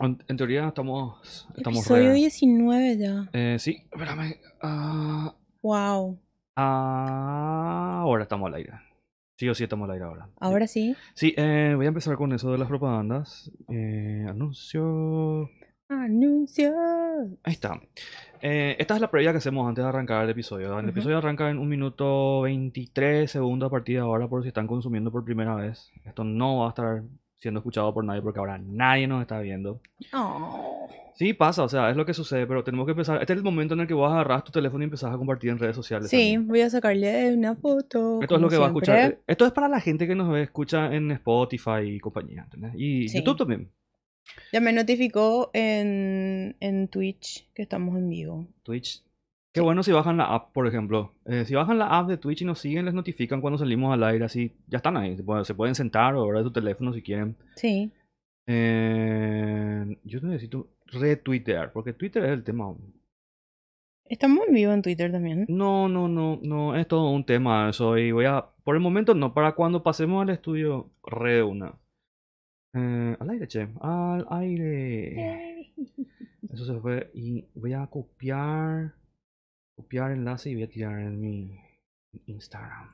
En, en teoría estamos. estamos Episodio re- 19 ya. Eh, sí, espérame. ah, Wow. ah, ahora estamos al aire. Sí o sí estamos al aire ahora. Ahora sí. Sí, eh, voy a empezar con eso de las propagandas. Eh, anuncio. Anuncio. Ahí está. Eh, esta es la previa que hacemos antes de arrancar el episodio. El episodio arranca en un minuto 23 segundos a partir de ahora por si están consumiendo por primera vez. Esto no va a estar siendo escuchado por nadie porque ahora nadie nos está viendo. Oh. Sí, pasa, o sea, es lo que sucede, pero tenemos que empezar. Este es el momento en el que vos agarras tu teléfono y empezás a compartir en redes sociales. Sí, también. voy a sacarle una foto. Esto es lo que va a escuchar. eh, Esto es para la gente que nos ve, escucha en Spotify y compañía, ¿entendés? Y Sí. YouTube también. Ya me notificó en, en Twitch que estamos en vivo. Twitch. Qué bueno si bajan la app, por ejemplo. Eh, si bajan la app de Twitch y nos siguen, les notifican cuando salimos al aire, así. Ya están ahí. Se pueden, se pueden sentar o ver su teléfono si quieren. Sí. Eh, yo necesito retuitear, porque Twitter es el tema. Estamos en vivo en Twitter también. No, no, no, no, es todo un tema eso. Y voy a. Por el momento no, para cuando pasemos al estudio, re de una. Eh, al aire, che. Al aire. Eso se fue. Y voy a copiar. Copiar enlace y voy a tirar en mi Instagram.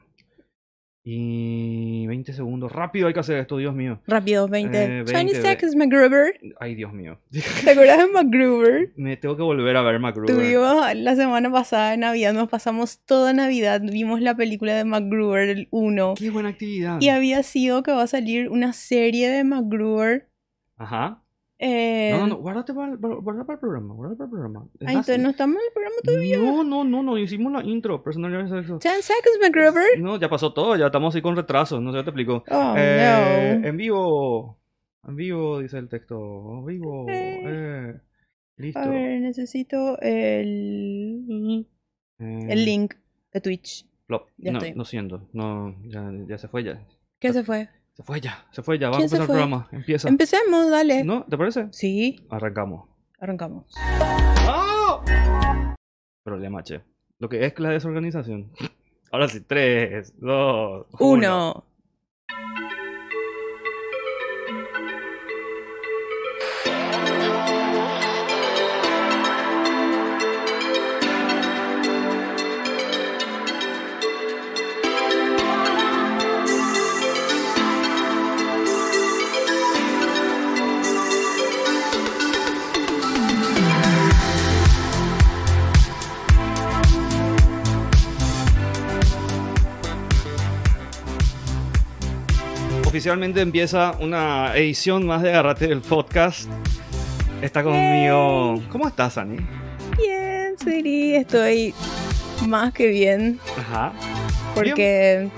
Y 20 segundos. Rápido hay que hacer esto, Dios mío. Rápido, 20. Eh, 20, 20 ve- seconds, MacGruber. Ay, Dios mío. ¿Te acuerdas de MacGruber? Me tengo que volver a ver MacGruber. Tuvimos la semana pasada en Navidad, nos pasamos toda Navidad, vimos la película de MacGruber, el 1. Qué buena actividad. Y había sido que va a salir una serie de MacGruber. Ajá. Eh, No, no, no, guárdate para, el- guarda para el programa, guárdate para el programa. Es Ay, entonces no estamos en el programa todavía. No, no, no, no, hicimos la intro, personalidad de sexo. 10 seconds, MacGruber. No, ya pasó todo, ya estamos así con retraso, no sé, ya te explico. Oh, Eh, no. En vivo, en vivo dice el texto, en vivo, Eh. eh, listo. A ver, necesito el, el link de Twitch. plop. Ya no, estoy. lo siento, no, ya, ya se fue ya. ¿Qué se fue? Se fue ya, se fue ya, vamos a ¿Quién se empezar el programa, empieza. Empecemos, dale. ¿No? ¿Te parece? Sí, Arrancamos. arrancamos. Problema, che. Lo que es la desorganización. Ahora sí, 3, 2, 1. Oficialmente empieza una edición más de Agarrate del podcast. Está conmigo. ¿Cómo estás, Ani? Bien, Siri, estoy más que bien Ajá. porque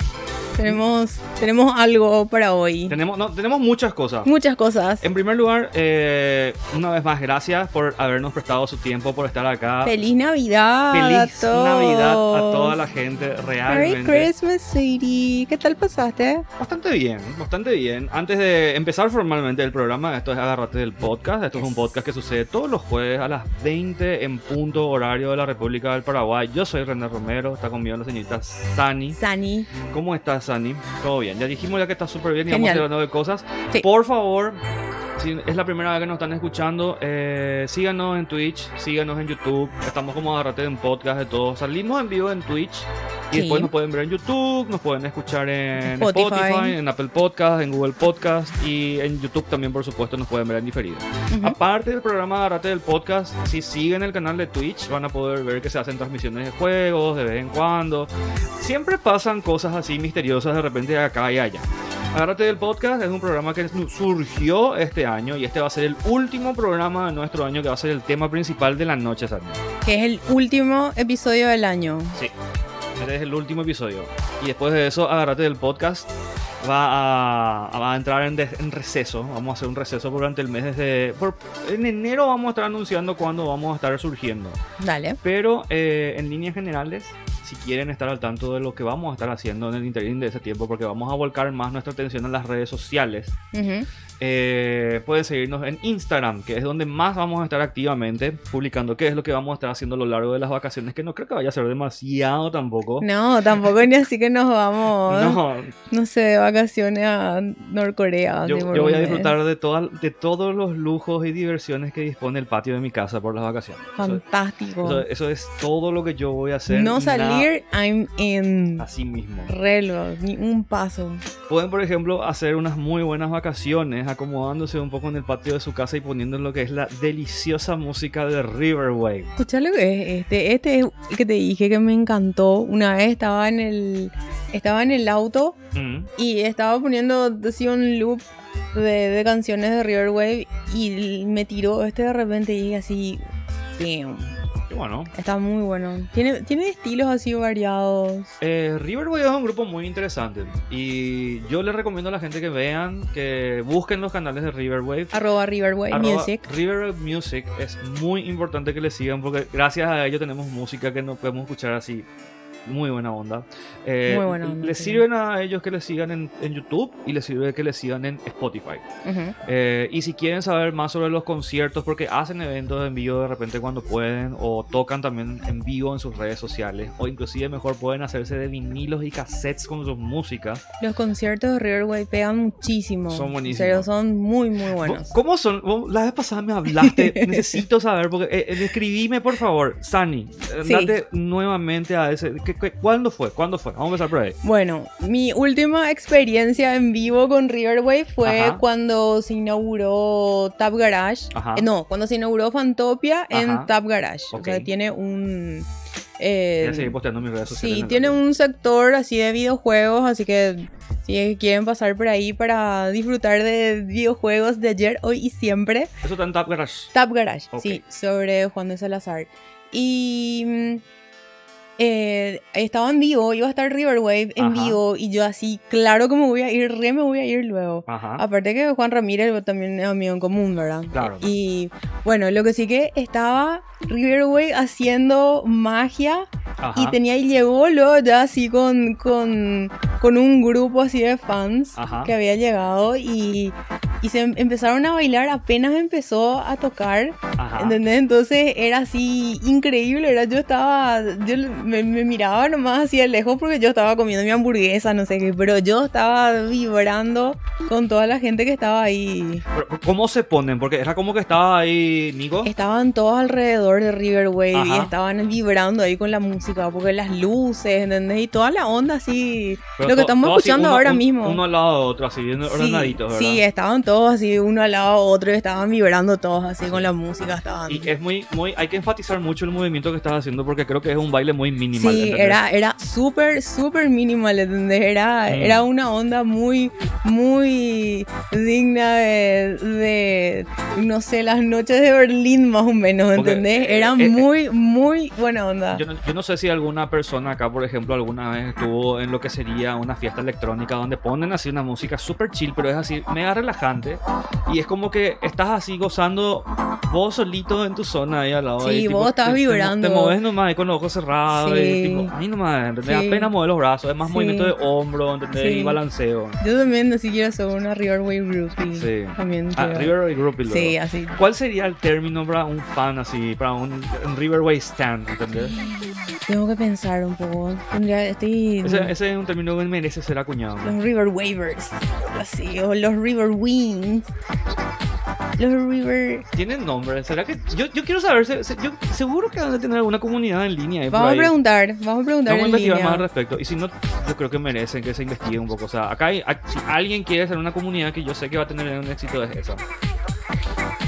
tenemos, tenemos algo para hoy. Tenemos, no, tenemos muchas cosas. Muchas cosas. En primer lugar, eh, una vez más, gracias por habernos prestado su tiempo, por estar acá. Feliz Navidad Feliz a todos. Navidad a toda la gente, Merry realmente. Christmas, Siri. ¿Qué tal pasaste? Bastante bien, bastante bien. Antes de empezar formalmente el programa, esto es Agárrate del Podcast. Esto es un podcast que sucede todos los jueves a las 20 en punto horario de la República del Paraguay. Yo soy René Romero, está conmigo la señorita Sani. Sani. ¿Cómo estás, Sani? Todo bien. Ya dijimos ya que está súper bien y vamos hablando de cosas. Sí. Por favor, si es la primera vez que nos están escuchando, eh, síganos en Twitch, síganos en YouTube. Estamos como Agárrate en podcast de todo. Salimos en vivo en Twitch y Sí. después nos pueden ver en YouTube, nos pueden escuchar en Spotify. Spotify. en Apple Podcast, en Google Podcast y en YouTube también, por supuesto, nos pueden ver en diferido. Aparte del programa Agárrate del Podcast, si siguen el canal de Twitch van a poder ver que se hacen transmisiones de juegos de vez en cuando. Siempre pasan cosas así misteriosas de repente acá y allá. Agárrate del Podcast es un programa que su- surgió este año y este va a ser el último programa de nuestro año que va a ser el tema principal de la noche, Sarmi. Que es el último episodio del año. Sí. Este es el último episodio. Y después de eso, Agárrate del Podcast va a, va a entrar en, des- en receso. Vamos a hacer un receso durante el mes desde... por- en enero vamos a estar anunciando cuándo vamos a estar surgiendo. Dale. Pero eh, en líneas generales, si quieren estar al tanto de lo que vamos a estar haciendo en el interín de ese tiempo, porque vamos a volcar más nuestra atención en las redes sociales. Eh, pueden seguirnos en Instagram, que es donde más vamos a estar activamente publicando qué es lo que vamos a estar haciendo a lo largo de las vacaciones, que no creo que vaya a ser demasiado tampoco. No, tampoco ni así que nos vamos, no, No, sé, de vacaciones a Norcorea. yo, voy a disfrutar de, toda- de todos los lujos y diversiones que dispone el patio de mi casa por las vacaciones. Fantástico. eso- eso es todo lo que yo voy a hacer. no nada salir, I'm in. Así mismo. Reloj, ni un paso. Pueden, por ejemplo, hacer unas muy buenas vacaciones acomodándose un poco en el patio de su casa y poniendo lo que es la deliciosa música de Riverwave. Escuchá lo que es este. Este es el que te dije que me encantó. Una vez estaba en el. Estaba en el auto Mm. y estaba poniendo así un loop de, de canciones de Riverwave y me tiró este de repente y dije así. Damn. Qué bueno. Está muy bueno. Tiene, tiene estilos así variados. Eh, Riverwave es un grupo muy interesante y yo les recomiendo a la gente que vean, que busquen los canales de Riverwave. Arroba Riverwave Arroba Music. Riverwave Music es muy importante que le sigan porque gracias a ello tenemos música que no podemos escuchar así. Muy buena onda. Eh, Muy buena onda, Les sí. sirven a ellos que les sigan en, en YouTube y les sirve que les sigan en Spotify. Ujú. Eh, y si quieren saber más sobre los conciertos, porque hacen eventos en vivo de repente cuando pueden, o tocan también en vivo en sus redes sociales, o inclusive mejor pueden hacerse de vinilos y cassettes con sus músicas. Los conciertos de Riverwave pegan muchísimo. Son buenísimos. En serio, son muy, muy buenos. ¿Cómo son? La vez pasada me hablaste, necesito saber, porque eh, eh, escribime por favor, Sani, eh, Sí. date nuevamente a ese. ¿Qué- qué- ¿Cuándo fue? ¿Cuándo fue? Vamos a empezar por ahí. Bueno, mi última experiencia en vivo con Riverwave fue Ajá. cuando se inauguró Tap Garage. Ajá. Eh, no, cuando se inauguró Fantopia Ajá. en Tap Garage. Ok. O sea, tiene un... eh, Voy a seguir posteando mis redes sociales. sí, tiene un sector así de videojuegos, así que si quieren pasar por ahí para disfrutar de videojuegos de ayer, hoy y siempre, Eso está en Tap Garage. Tap Garage, Ok. sí, sobre Juan de Salazar. Y mm, eh, estaba en vivo, iba a estar Riverwave en Ajá. vivo y yo así, claro que me voy a ir, re me voy a ir luego. Ajá. Aparte que Juan Ramírez también es amigo en común, ¿verdad? Claro. Y bueno, lo que sí que estaba Riverwave haciendo magia Ajá. y tenía y llegó luego ya así con, con, con un grupo así de fans que había llegado y, y se em- empezaron a bailar apenas empezó a tocar, Ajá. ¿entendés? Entonces era así increíble, era, yo estaba, yo me, me miraba nomás así de lejos porque yo estaba comiendo mi hamburguesa, no sé qué, pero yo estaba vibrando con toda la gente que estaba ahí. Pero, ¿Cómo se ponen? Porque era como que estaba ahí Nico. Estaban todos alrededor de Riverwave y Ajá. estaban vibrando ahí con la música, porque las luces, ¿entendés? Y toda la onda así, Pero lo que estamos todo así, escuchando uno- ahora un- mismo. Uno al lado de otro, así, bien Sí, ¿verdad? sí, estaban todos así, uno al lado otro, y estaban vibrando todos así con la música, estaban... Y es muy, muy, hay que enfatizar mucho el movimiento que estás haciendo porque creo que es un baile muy minimal. Sí, ¿entendés? era, era súper, súper minimal, ¿entendés? Era, Mm. era una onda muy, muy digna de, de, no sé, las noches de Berlín más o menos, Porque, ¿entendés? eh, Era eh, muy, muy buena onda. Yo no, yo no sé si alguna persona acá, por ejemplo, alguna vez estuvo en lo que sería una fiesta electrónica donde ponen así una música súper chill, pero es así mega relajante. Y es como que estás así gozando vos solito en tu zona ahí al lado. Sí, vos estás te- vibrando. Te, moves nomás ahí con los ojos cerrados. Sí. Y, tipo, ahí nomás, ¿entendés? Sí. Apenas mueves los brazos, es más Sí. movimiento de hombro, ¿entendés? Y balanceo. Yo también así quiero ser una Riverwave groupie. Sí. También Ah, quiero. Luego. Sí, así. ¿Cuál sería el término para un fan así, para un, un Riverway stand, ¿entendés? Tengo que pensar un poco. Tendría, estoy... Ese, ese es un término que merece ser acuñado. ¿no? Los River Wavers. Así, o los River Wings. Los River... ¿Tienen nombre? ¿Será que.? Yo, yo quiero saber. se- se- yo seguro que van a tener alguna comunidad en línea. Vamos a preguntar, vamos a preguntar Vamos a investigar línea. más al respecto. Y si no, yo creo que merecen que se investigue un poco. O sea, acá hay, si alguien quiere hacer una comunidad que yo sé que va a tener un éxito, es esa.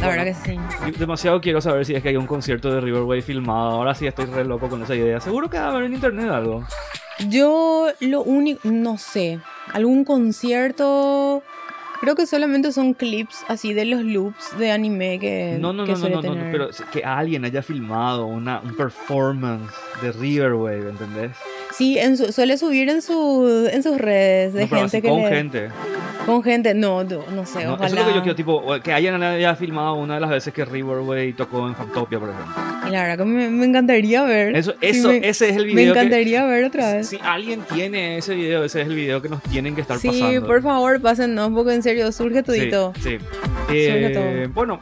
La verdad que sí. Demasiado quiero saber si es que hay un concierto de Riverway filmado. Ahora sí estoy re loco con esa idea. Seguro que va a haber en internet algo. Yo lo único, no sé, algún concierto, creo que solamente son clips así de los loops de anime que, No, no, que no, no, suele no, no, tener. pero que alguien haya filmado una, un performance de Riverwave, ¿entendés? Sí, en su- suele subir en, su, en sus redes de No, pero gente así que con le- gente. Con gente, no, no, no sé, No, ojalá. eso es lo que yo quiero, tipo, que hayan haya filmado una de las veces que Riverway tocó en Factopia, por ejemplo. Y la verdad que me, me encantaría ver. Eso, Sí, eso, me, ese es el me video. que- encantaría ver otra vez. Si alguien tiene ese video, ese es el video que nos tienen que estar Sí, pasando. por favor, pásennos, porque en serio, surge todito. Sí, sí. Eh, bueno,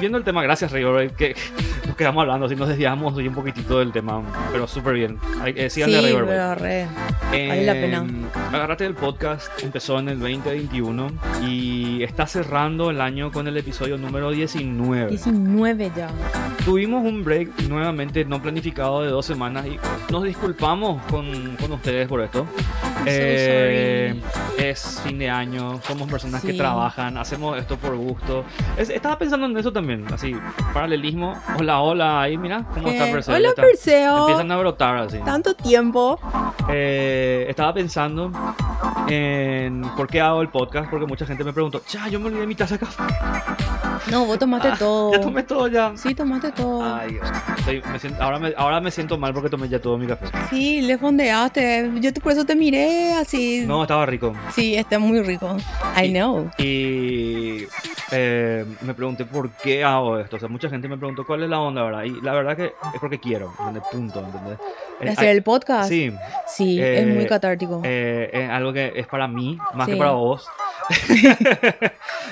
viendo el tema, gracias Riverway, que nos quedamos hablando, así nos desviamos hoy un poquitito del tema, pero súper bien. Eh, Sí, síganle a Riverway. Pero re. vale la pena. Eh, Agárrate el podcast empezó en el 2021 y está cerrando el año con el episodio número 19. 19 ya. Tuvimos un break nuevamente no planificado de dos semanas y nos disculpamos con, con ustedes por esto. Eh, es fin de año, somos personas que Sí. trabajan, hacemos esto por gusto. Es- estaba pensando en eso también, así, paralelismo. Hola, hola, ahí mira cómo está ¿Qué? Perseo. Hola, está. Perseo. Empiezan a brotar así. Tanto tiempo. Eh, estaba pensando en por qué hago el podcast, porque mucha gente me preguntó, ya, yo me olvidé mi taza de café. No, vos tomaste Ah, todo. Ya tomé todo ya. Sí, tomaste todo. Ay, Dios. Estoy- me siento- ahora, me, ahora me siento mal porque tomé ya todo mi café. Sí, le fondeaste. Yo te- por eso te miré así. No, estaba rico. Sí, está muy rico. I Y- know. Y eh, me pregunté por qué hago esto. O sea, mucha gente me preguntó cuál es la onda, ¿verdad? Y la verdad que es porque quiero, ¿entendés? Punto, ¿entendés? Eh, Hacer hay- el podcast. Sí, Sí, Eh, es muy catártico. eh, es algo que es para mí, más Sí. que para vos.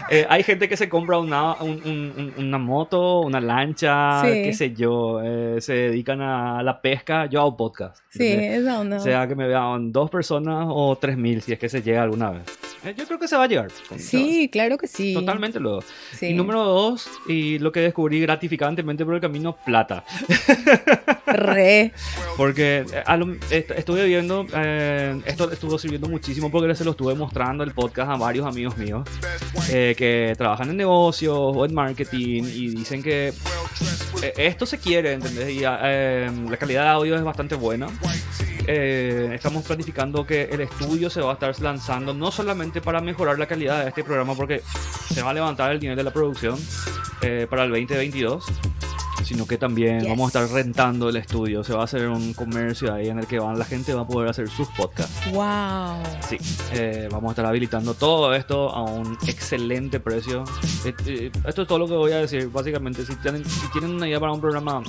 Eh, hay gente que se compra una, un- un- un- una moto, una lancha, Sí. qué sé yo, eh, se dedican a la pesca. Yo hago podcast. sí, esa onda. Sea que me vean dos personas o tres mil, si es que se llega alguna vez. Eh, yo creo que se va a llegar. sí, claro que sí. Totalmente luego. Sí. Y número dos, y lo que descubrí gratificantemente por el camino, plata. Re. Porque eh, a lo- est- estuve viendo, eh, esto estuvo sirviendo muchísimo porque se lo estuve mostrando el podcast a varios amigos míos eh, que trabajan en negocios o en marketing y dicen que eh, esto se quiere, ¿entendés? Y eh, la calidad de audio es bastante buena. Eh, estamos planificando que el estudio se va a estar lanzando no solamente para mejorar la calidad de este programa porque se va a levantar el nivel de la producción eh, para el 2022 sino que también Yes. vamos a estar rentando el estudio se va a hacer un comercio ahí en el que van, la gente va a poder hacer sus podcasts Wow. Sí, eh, vamos a estar habilitando todo esto a un excelente precio. Eh, eh, esto es todo lo que voy a decir. Básicamente, si tienen, si tienen una idea para un programa,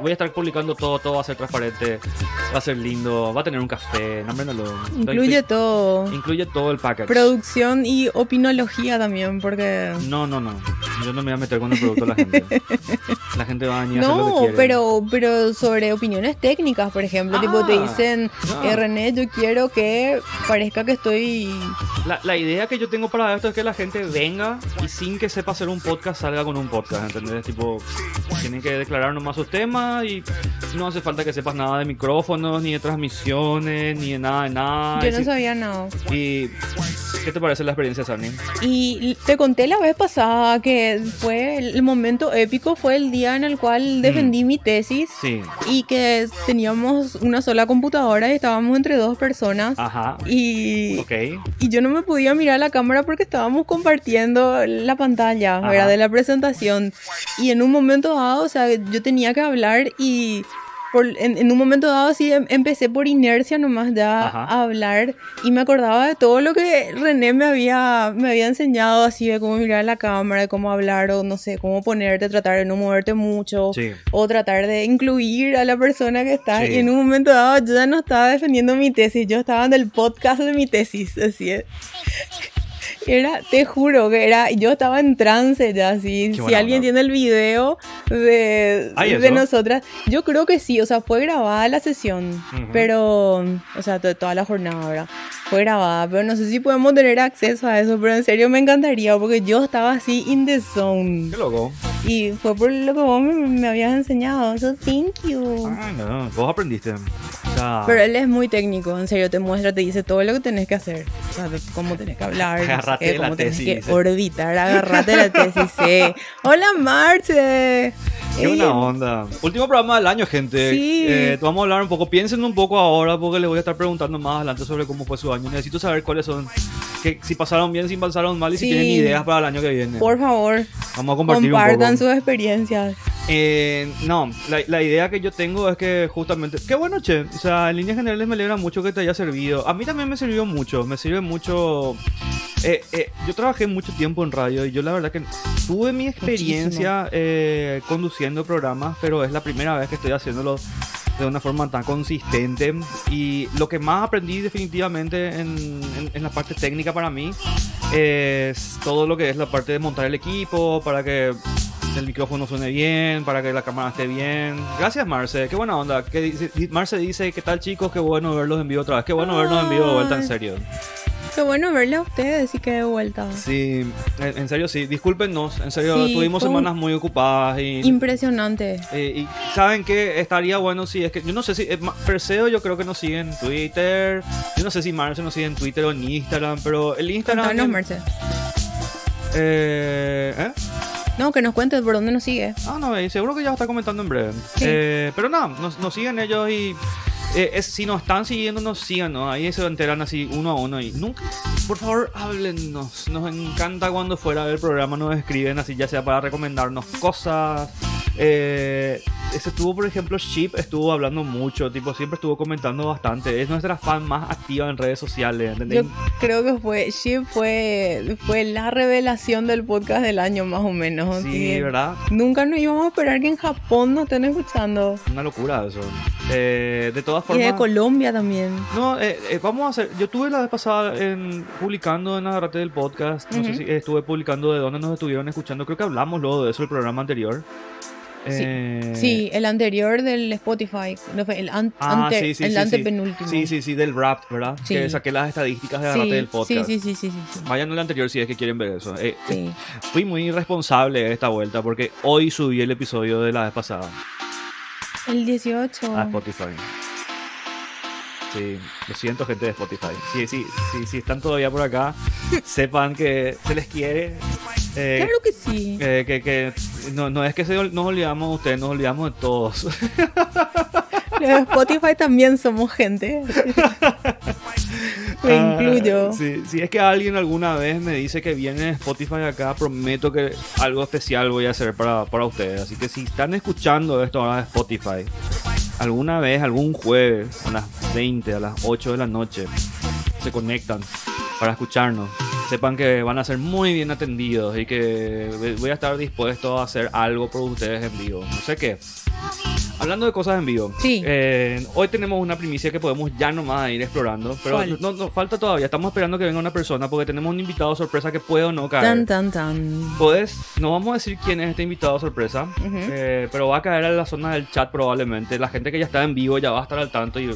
voy a estar publicando todo, todo va a ser transparente, va a ser lindo, va a tener un café, no, hombre, no lo- Incluye todo. incluye todo el package. Producción y opinología también, porque... No, no, no. Yo no me voy a meter con el producto de la gente. La gente va a venir a hacer lo que No, pero, pero sobre opiniones técnicas, por ejemplo, tipo te Ah, dicen, no. eh, René, yo quiero que parezca que estoy... La, la idea que yo tengo para esto es que la gente venga y sin que sepa hacer un podcast salga con un podcast, ¿entendés? Tipo, tienen que declarar nomás sus temas y no hace falta que sepas nada de micrófonos, ni de transmisiones, ni de nada de nada. Yo no sabía nada. ¿Y qué te parece la experiencia, Sarni? Y te conté la vez pasada que fue el momento épico, fue el día en el cual defendí mi tesis Mm. Sí, y que teníamos una sola computadora y estábamos entre dos personas. ajá, Y, y yo no me podía mirar la cámara porque estábamos compartiendo la pantalla. De la presentación. Y en un momento dado, o sea, yo tenía que hablar y por- en, en un momento dado sí em- empecé por inercia nomás ya Ajá. a hablar y me acordaba de todo lo que René me había, me había enseñado así de cómo mirar la cámara, de cómo hablar o no sé, cómo ponerte, tratar de no moverte mucho Sí. o tratar de incluir a la persona que está. Sí. Y en un momento dado yo ya no estaba defendiendo mi tesis, yo estaba en el podcast de mi tesis, así es. Era, te juro que era, yo estaba en trance ya, así. Si alguien onda. tiene el video de, ¿Hay de nosotras, yo creo que sí, o sea, fue grabada la sesión, Ujú. pero, o sea, to- toda la jornada, ¿verdad? Fue grabada, pero no sé si podemos tener acceso a eso, pero en serio me encantaría, porque yo estaba así in the zone. Qué loco. Y fue por lo que vos me, me habías enseñado. So, thank you. Ah, no, vos aprendiste. O sea, Pero él es muy técnico, en serio, te muestra, te dice todo lo que tenés que hacer. O sea, cómo tenés que hablar, no sé de la cómo tenés tesis, que dice. orbitar, agarrate de la tesis. sí. Hola, Marce. Qué buena onda. Último programa del año, gente. Sí. Eh, vamos a hablar un poco. Piensen un poco ahora porque les voy a estar preguntando más adelante sobre cómo fue su año. Necesito saber cuáles son, que, si pasaron bien, si pasaron mal y si Sí. tienen ideas para el año que viene. Por favor, Vamos a compartir un compartan poco. sus experiencias. Eh, no, la, la idea que yo tengo es que justamente... Qué bueno, che. O sea, en líneas generales me alegra mucho que te haya servido. A mí también me sirvió mucho. Me sirve mucho... Eh, eh, yo trabajé mucho tiempo en radio y yo la verdad que tuve mi experiencia eh, conduciendo programas, pero es la primera vez que estoy haciéndolo de una forma tan consistente. Y lo que más aprendí definitivamente en, en- en la parte técnica para mí es todo lo que es la parte de montar el equipo, para que el micrófono suene bien, para que la cámara esté bien. Gracias, Marce. Qué buena onda. Que dice- Marce dice, ¿qué tal chicos? Qué bueno verlos en vivo otra vez. Qué bueno vernos en vivo de vuelta, en Ay. serio. Qué bueno verle a ustedes y que de vuelta. Sí, en, serio sí. Discúlpenos, en serio, Sí, tuvimos semanas muy ocupadas y... Impresionante. Eh, y saben que estaría bueno si es que yo no sé si eh, Perseo yo creo que nos sigue en Twitter yo no sé si Marce nos sigue en Twitter o en Instagram pero el Instagram Contanos, en- Merce. eh, ¿eh? No, que nos cuentes por dónde nos sigue. ah no eh, seguro que ya a estar comentando en breve Sí. Eh, pero nada nos, nos siguen ellos y eh, es- si nos están siguiendo nos sigan ¿no? ahí se enteran así uno a uno y nunca por favor háblennos nos encanta cuando fuera del programa nos escriben así ya sea para recomendarnos cosas eh, ese estuvo, por ejemplo, Ship estuvo hablando mucho, tipo, siempre estuvo comentando bastante. Es nuestra fan más activa en redes sociales, ¿entendés? Yo creo que fue, Ship fue, fue la revelación del podcast del año más o menos. sí, ¿verdad? Nunca nos íbamos a esperar que en Japón nos estén escuchando. Una locura eso. Eh, de todas Y formas. de Colombia también. No, eh, eh, vamos a hacer. Yo tuve la vez pasada en, publicando en Agarrate del podcast. No sé si estuve publicando de dónde nos estuvieron escuchando. Creo que hablamos luego de eso el programa anterior. Sí. Eh, Sí, el anterior del Spotify. No fue el, an- Ah, ante- sí, sí, el antepenúltimo. Sí, sí, sí, del rap, ¿verdad? Sí. Que saqué las estadísticas de Sí, Agarrate del podcast. sí, sí, sí, sí, sí. Vayan al anterior si es que quieren ver eso. Eh, Sí. Fui muy irresponsable esta vuelta porque hoy subí el episodio de la vez pasada El 18. a Spotify. Sí, lo siento gente de Spotify. Sí, sí, sí, si están todavía por acá, sepan que se les quiere. Eh, Claro que sí. eh, que, que no, no es que se, nos olvidamos de ustedes, nos olvidamos de todos. Los de Spotify también somos gente. Me Ah, incluyo. sí, si es que alguien alguna vez me dice que viene Spotify acá, prometo que algo especial voy a hacer para, para ustedes. Así que si están escuchando esto ahora de Spotify, alguna vez, algún jueves, a las 20, a las 8 de la noche, se conectan para escucharnos. Sepan que van a ser muy bien atendidos y que voy a estar dispuesto a hacer algo por ustedes en vivo. No sé qué. Hablando de cosas en vivo, Sí. eh, hoy tenemos una primicia que podemos ya nomás ir explorando, pero ¿Cuál? no, no falta todavía. Estamos esperando que venga una persona porque tenemos un invitado sorpresa que puede o no caer. Tan, tan, tan. Puedes, no vamos a decir quién es este invitado sorpresa, eh, pero va a caer en la zona del chat probablemente. La gente que ya está en vivo ya va a estar al tanto y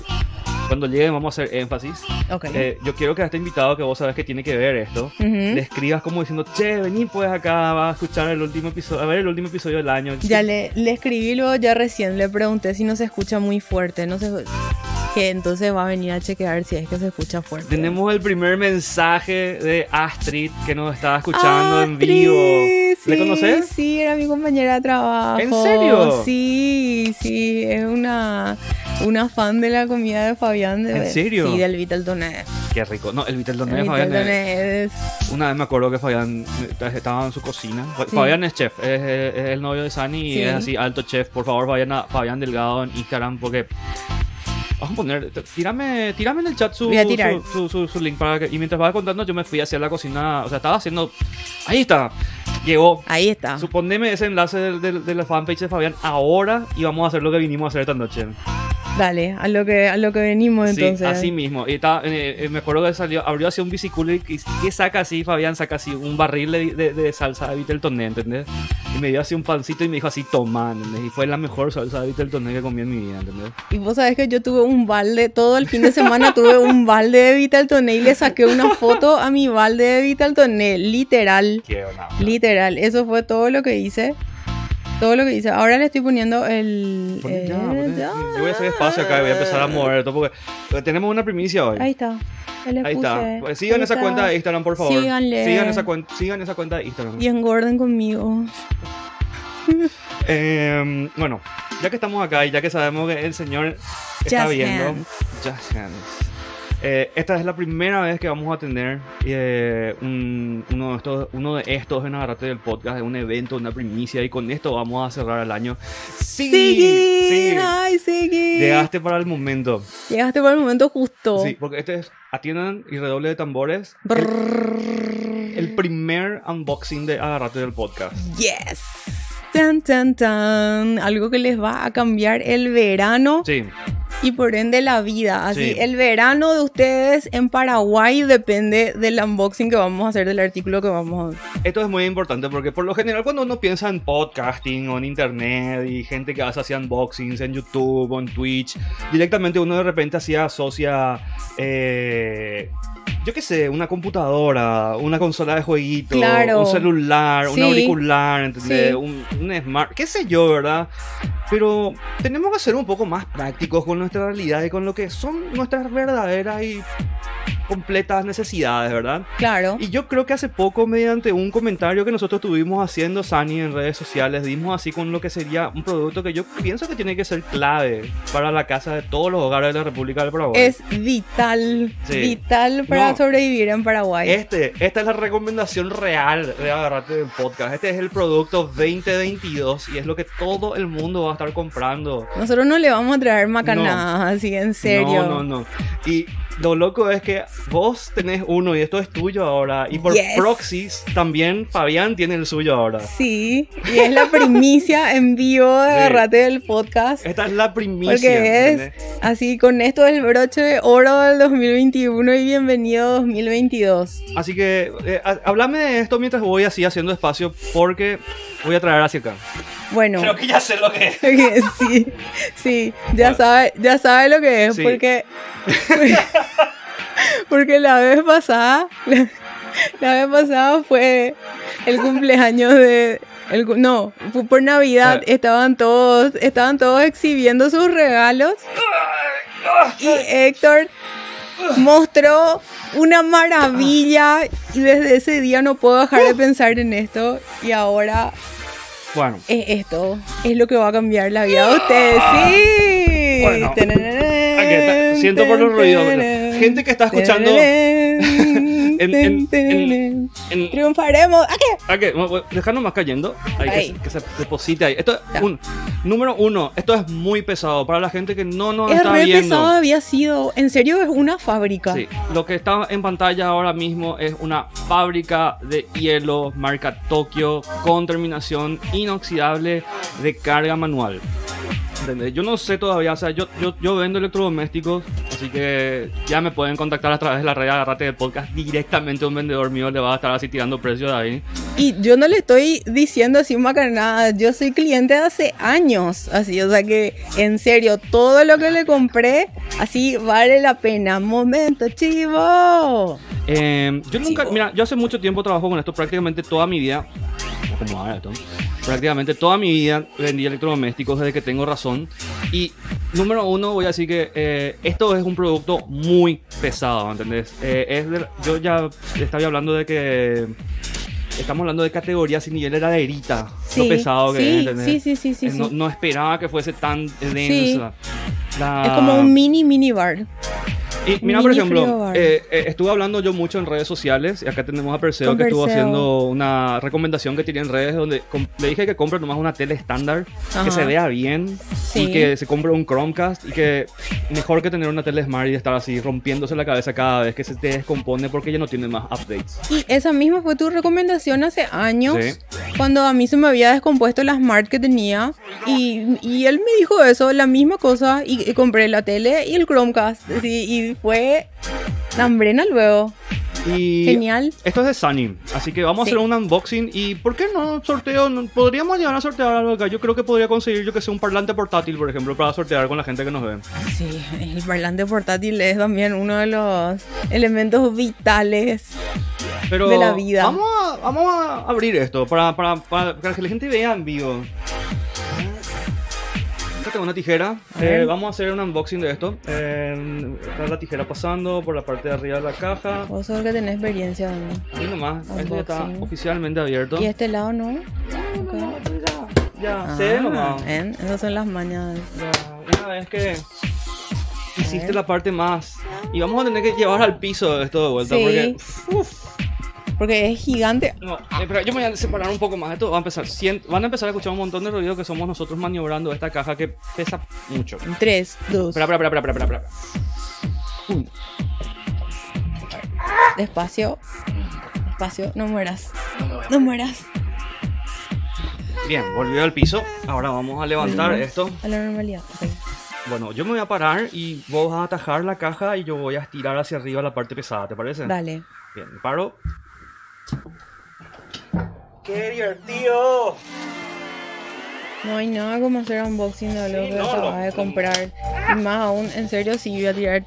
cuando llegue vamos a hacer énfasis. Ok. Eh, yo quiero que a este invitado que vos sabes que tiene que ver esto, Ujú. le escribas como diciendo, che, vení pues acá, va a escuchar el último episodio, a ver el último episodio del año. Ya le, le escribí luego, ya recién le pregunté si no se escucha muy fuerte. No sé. Que entonces va a venir a chequear si es que se escucha fuerte. Tenemos el primer mensaje de Astrid que nos está escuchando en Astrid, vivo. Ah, sí, ¿Le conoces? Sí, era mi compañera de trabajo. ¿En serio? Sí, sí, es una, una fan de la comida de Fabián. De, ¿En serio? Sí, del Vital Toné. Qué rico. No, el Vitel El Doné, Fabián. es-. Una vez me acuerdo que Fabián eh, estaba en su cocina. Sí. Fabián es chef, es, es- es el novio de Sani y Sí. es así, alto chef. Por favor, a Fabián Delgado en Instagram porque. Vamos a poner. Tírame, tírame en el chat su, su, su- su- link para que. Y mientras va contando, yo me fui hacia la cocina. O sea, estaba haciendo. Ahí está. Llegó. Ahí está. Suponeme ese enlace de, de- de la fanpage de Fabián ahora y vamos a hacer lo que vinimos a hacer esta noche. Dale, a lo que, a lo que venimos entonces. Sí, así mismo. Y estaba- eh, eh, me acuerdo que salió, abrió así un biciclo y, ¿qué saca así, Fabián? Saca así un barril de, de- de salsa de Viteltoné, ¿entendés? Y me dio así un pancito y me dijo así, toma, ¿entendés? Y fue la mejor salsa de Viteltoné que comí en mi vida, ¿entendés? Y vos sabés que yo tuve un balde, todo el fin de semana tuve un balde de Vital Toné y le saqué una foto a mi balde de Vital Toné, literal, Qué onda. literal. Eso fue todo lo que hice. Todo lo que hice. Ahora le estoy poniendo el... Poné ya, poné. ya. Yo voy a hacer espacio acá y voy a empezar a mover todo porque tenemos una primicia hoy. Ahí está. Ahí, le Ahí puse. está. Sigan Ahí esa está. cuenta de Instagram, por favor. Síganle. Sigan esa, sigan esa cuenta de Instagram. Y engorden conmigo. Eh, bueno, ya que estamos acá y ya que sabemos que el señor está Just viendo. Hands. Just Hands. Eh, esta es la primera vez que vamos a tener eh, un- uno, de estos, uno de estos en Agarrate del podcast, de un evento, una primicia, y con esto vamos a cerrar el año. Sí, ¡Sigui! sí. ¡Ay, Sigui! Llegaste para el momento. Llegaste por el momento justo. Sí, porque este es, atiendan y redoble de tambores. El, el primer unboxing de Agarrate del podcast. Yes. Tan, tan, tan. Algo que les va a cambiar el verano Sí, y por ende la vida. Así, Sí. el verano de ustedes en Paraguay depende del unboxing que vamos a hacer del artículo que vamos a... esto es muy importante porque por lo general cuando uno piensa en podcasting o en internet y gente que hace así unboxings en YouTube o en Twitch, directamente uno de repente así asocia, eh, yo qué sé, una computadora, una consola de jueguito, Claro. un celular, un auricular, ¿entendés? Sí. Un, un smart, qué sé yo, ¿verdad? Pero tenemos que ser un poco más prácticos con nuestra realidad y con lo que son nuestras verdaderas y completas necesidades, ¿verdad? Claro. Y yo creo que hace poco, mediante un comentario que nosotros estuvimos haciendo, Sani, en redes sociales, dimos así con lo que sería un producto que yo pienso que tiene que ser clave para la casa de todos los hogares de la República del Paraguay. Es vital, Sí. vital para No. sobrevivir en Paraguay. Este, esta es la recomendación real de agarrarte del podcast. Este es el producto 2022 y es lo que todo el mundo va a estar comprando. Nosotros no le vamos a traer macanadas, así, en serio. No, no, no. Y lo loco es que vos tenés uno y esto es tuyo ahora. Y por Yes. proxies también Fabián tiene el suyo ahora. Sí, y es la primicia en vivo de Sí. Agarrate del podcast. Esta es la primicia. Porque es ¿entendés? así, con esto el broche de oro del 2021 y bienvenido 2022. Así que eh, háblame de esto mientras voy así haciendo espacio porque voy a traer hacia acá. Bueno, Creo que ya sé lo que es. sí, sí, ya sabe, ya sabe lo que es, Sí. porque, porque la vez pasada, la, la vez pasada fue el cumpleaños de, el no, fue por Navidad, Ah. estaban todos, estaban todos exhibiendo sus regalos y Héctor mostró una maravilla y desde ese día no puedo dejar de pensar en esto y ahora Bueno, es esto, es lo que va a cambiar la vida de ustedes, sí. Bueno. Aquí está. Siento por los ruidos. tananana, Gente que está escuchando. En, en- en- en- Triunfaremos. ¿A qué? Bueno, bueno, dejarnos más cayendo. Ahí, Ahí. Que, se, que se deposite ahí. Esto Ya. un, número uno, esto es muy pesado para la gente que no nos es está re viendo. pesado había sido. En serio, es una fábrica. Sí, lo que está en pantalla ahora mismo es una fábrica de hielo marca Tokio con terminación inoxidable de carga manual. ¿Entendés? Yo no sé todavía, o sea, yo, yo, yo vendo electrodomésticos, así que ya me pueden contactar a través de la red Agarrate del podcast directamente a un vendedor mío, le va a estar así tirando precios de ahí. Y yo no le estoy diciendo así macanada, yo soy cliente de hace años, así, o sea que en serio, todo lo que le compré, así vale la pena. Momento, chivo. Eh, yo nunca, Chivo. mira, yo hace mucho tiempo trabajo con esto, prácticamente toda mi vida. Como ahora esto. Prácticamente toda mi vida vendí electrodomésticos desde que tengo razón. Y número uno, voy a decir que eh, esto es un producto muy pesado, ¿entendés? Eh, es de- yo ya estaba hablando de que estamos hablando de categorías y nivel de laderita. Sí, lo pesado que sí, es, ¿entendés? sí, sí, sí, sí, Eh, No, sí. no esperaba que fuese tan densa. La- Es como un mini mini bar. Y mira, por ejemplo, eh, eh, estuve hablando yo mucho en redes sociales y acá tenemos a Perseo Con que estuvo Perseo. haciendo una recomendación que tenía en redes donde le dije que compre nomás una tele estándar, que Ajá. se vea bien Sí. y que se compre un Chromecast y que mejor que tener una tele Smart y estar así rompiéndose la cabeza cada vez que se te descompone porque ya no tiene más updates. Y esa misma fue tu recomendación hace años, Sí. cuando a mí se me había descompuesto la Smart que tenía. Y, y él me dijo eso, la misma cosa, y, y compré la tele y el Chromecast. sí, y fue hambrena luego. Y Genial. Esto es de Sunny, así que vamos Sí. a hacer un unboxing y ¿por qué no sorteo? Podríamos llegar a sortear algo acá. Yo creo que podría conseguir yo que sea un parlante portátil, por ejemplo, para sortear con la gente que nos ve. Sí, el parlante portátil es también uno de los elementos vitales. Pero de la vida. Vamos a, vamos a abrir esto para, para- para que la gente vea en vivo. Acá tengo una tijera. Eh, vamos a hacer un unboxing de esto. Eh, está la tijera pasando por la parte de arriba de la caja. Vos el que tenés experiencia. ¿no? Nomás. Esto ya está oficialmente abierto. Y este lado no. Ya, ya, se ve nomás. Ah. Esas son las mañas. Ya, una vez que hiciste la parte más Y vamos a tener que llevar al piso esto de vuelta Sí. porque. uf, Porque es gigante. no, eh, pero yo me voy a separar un poco más. Esto va a empezar. cien- van a empezar a escuchar un montón de ruido que somos nosotros maniobrando esta caja que pesa mucho. 3, 2, Espera, espera, espera, espera, espera. Uy, despacio. Despacio, no mueras. No mueras. Bien, volvió al piso. Ahora vamos a levantar Volvemos esto. A la normalidad. ok. Bueno, yo me voy a parar y vos vas a atajar la caja y yo voy a estirar hacia arriba la parte pesada, ¿te parece? Dale. Bien, paro. ¡Qué divertido! No hay nada como hacer unboxing de algo Sí, que no, acabas no. de comprar. Y más aún, en serio, sí voy a tirar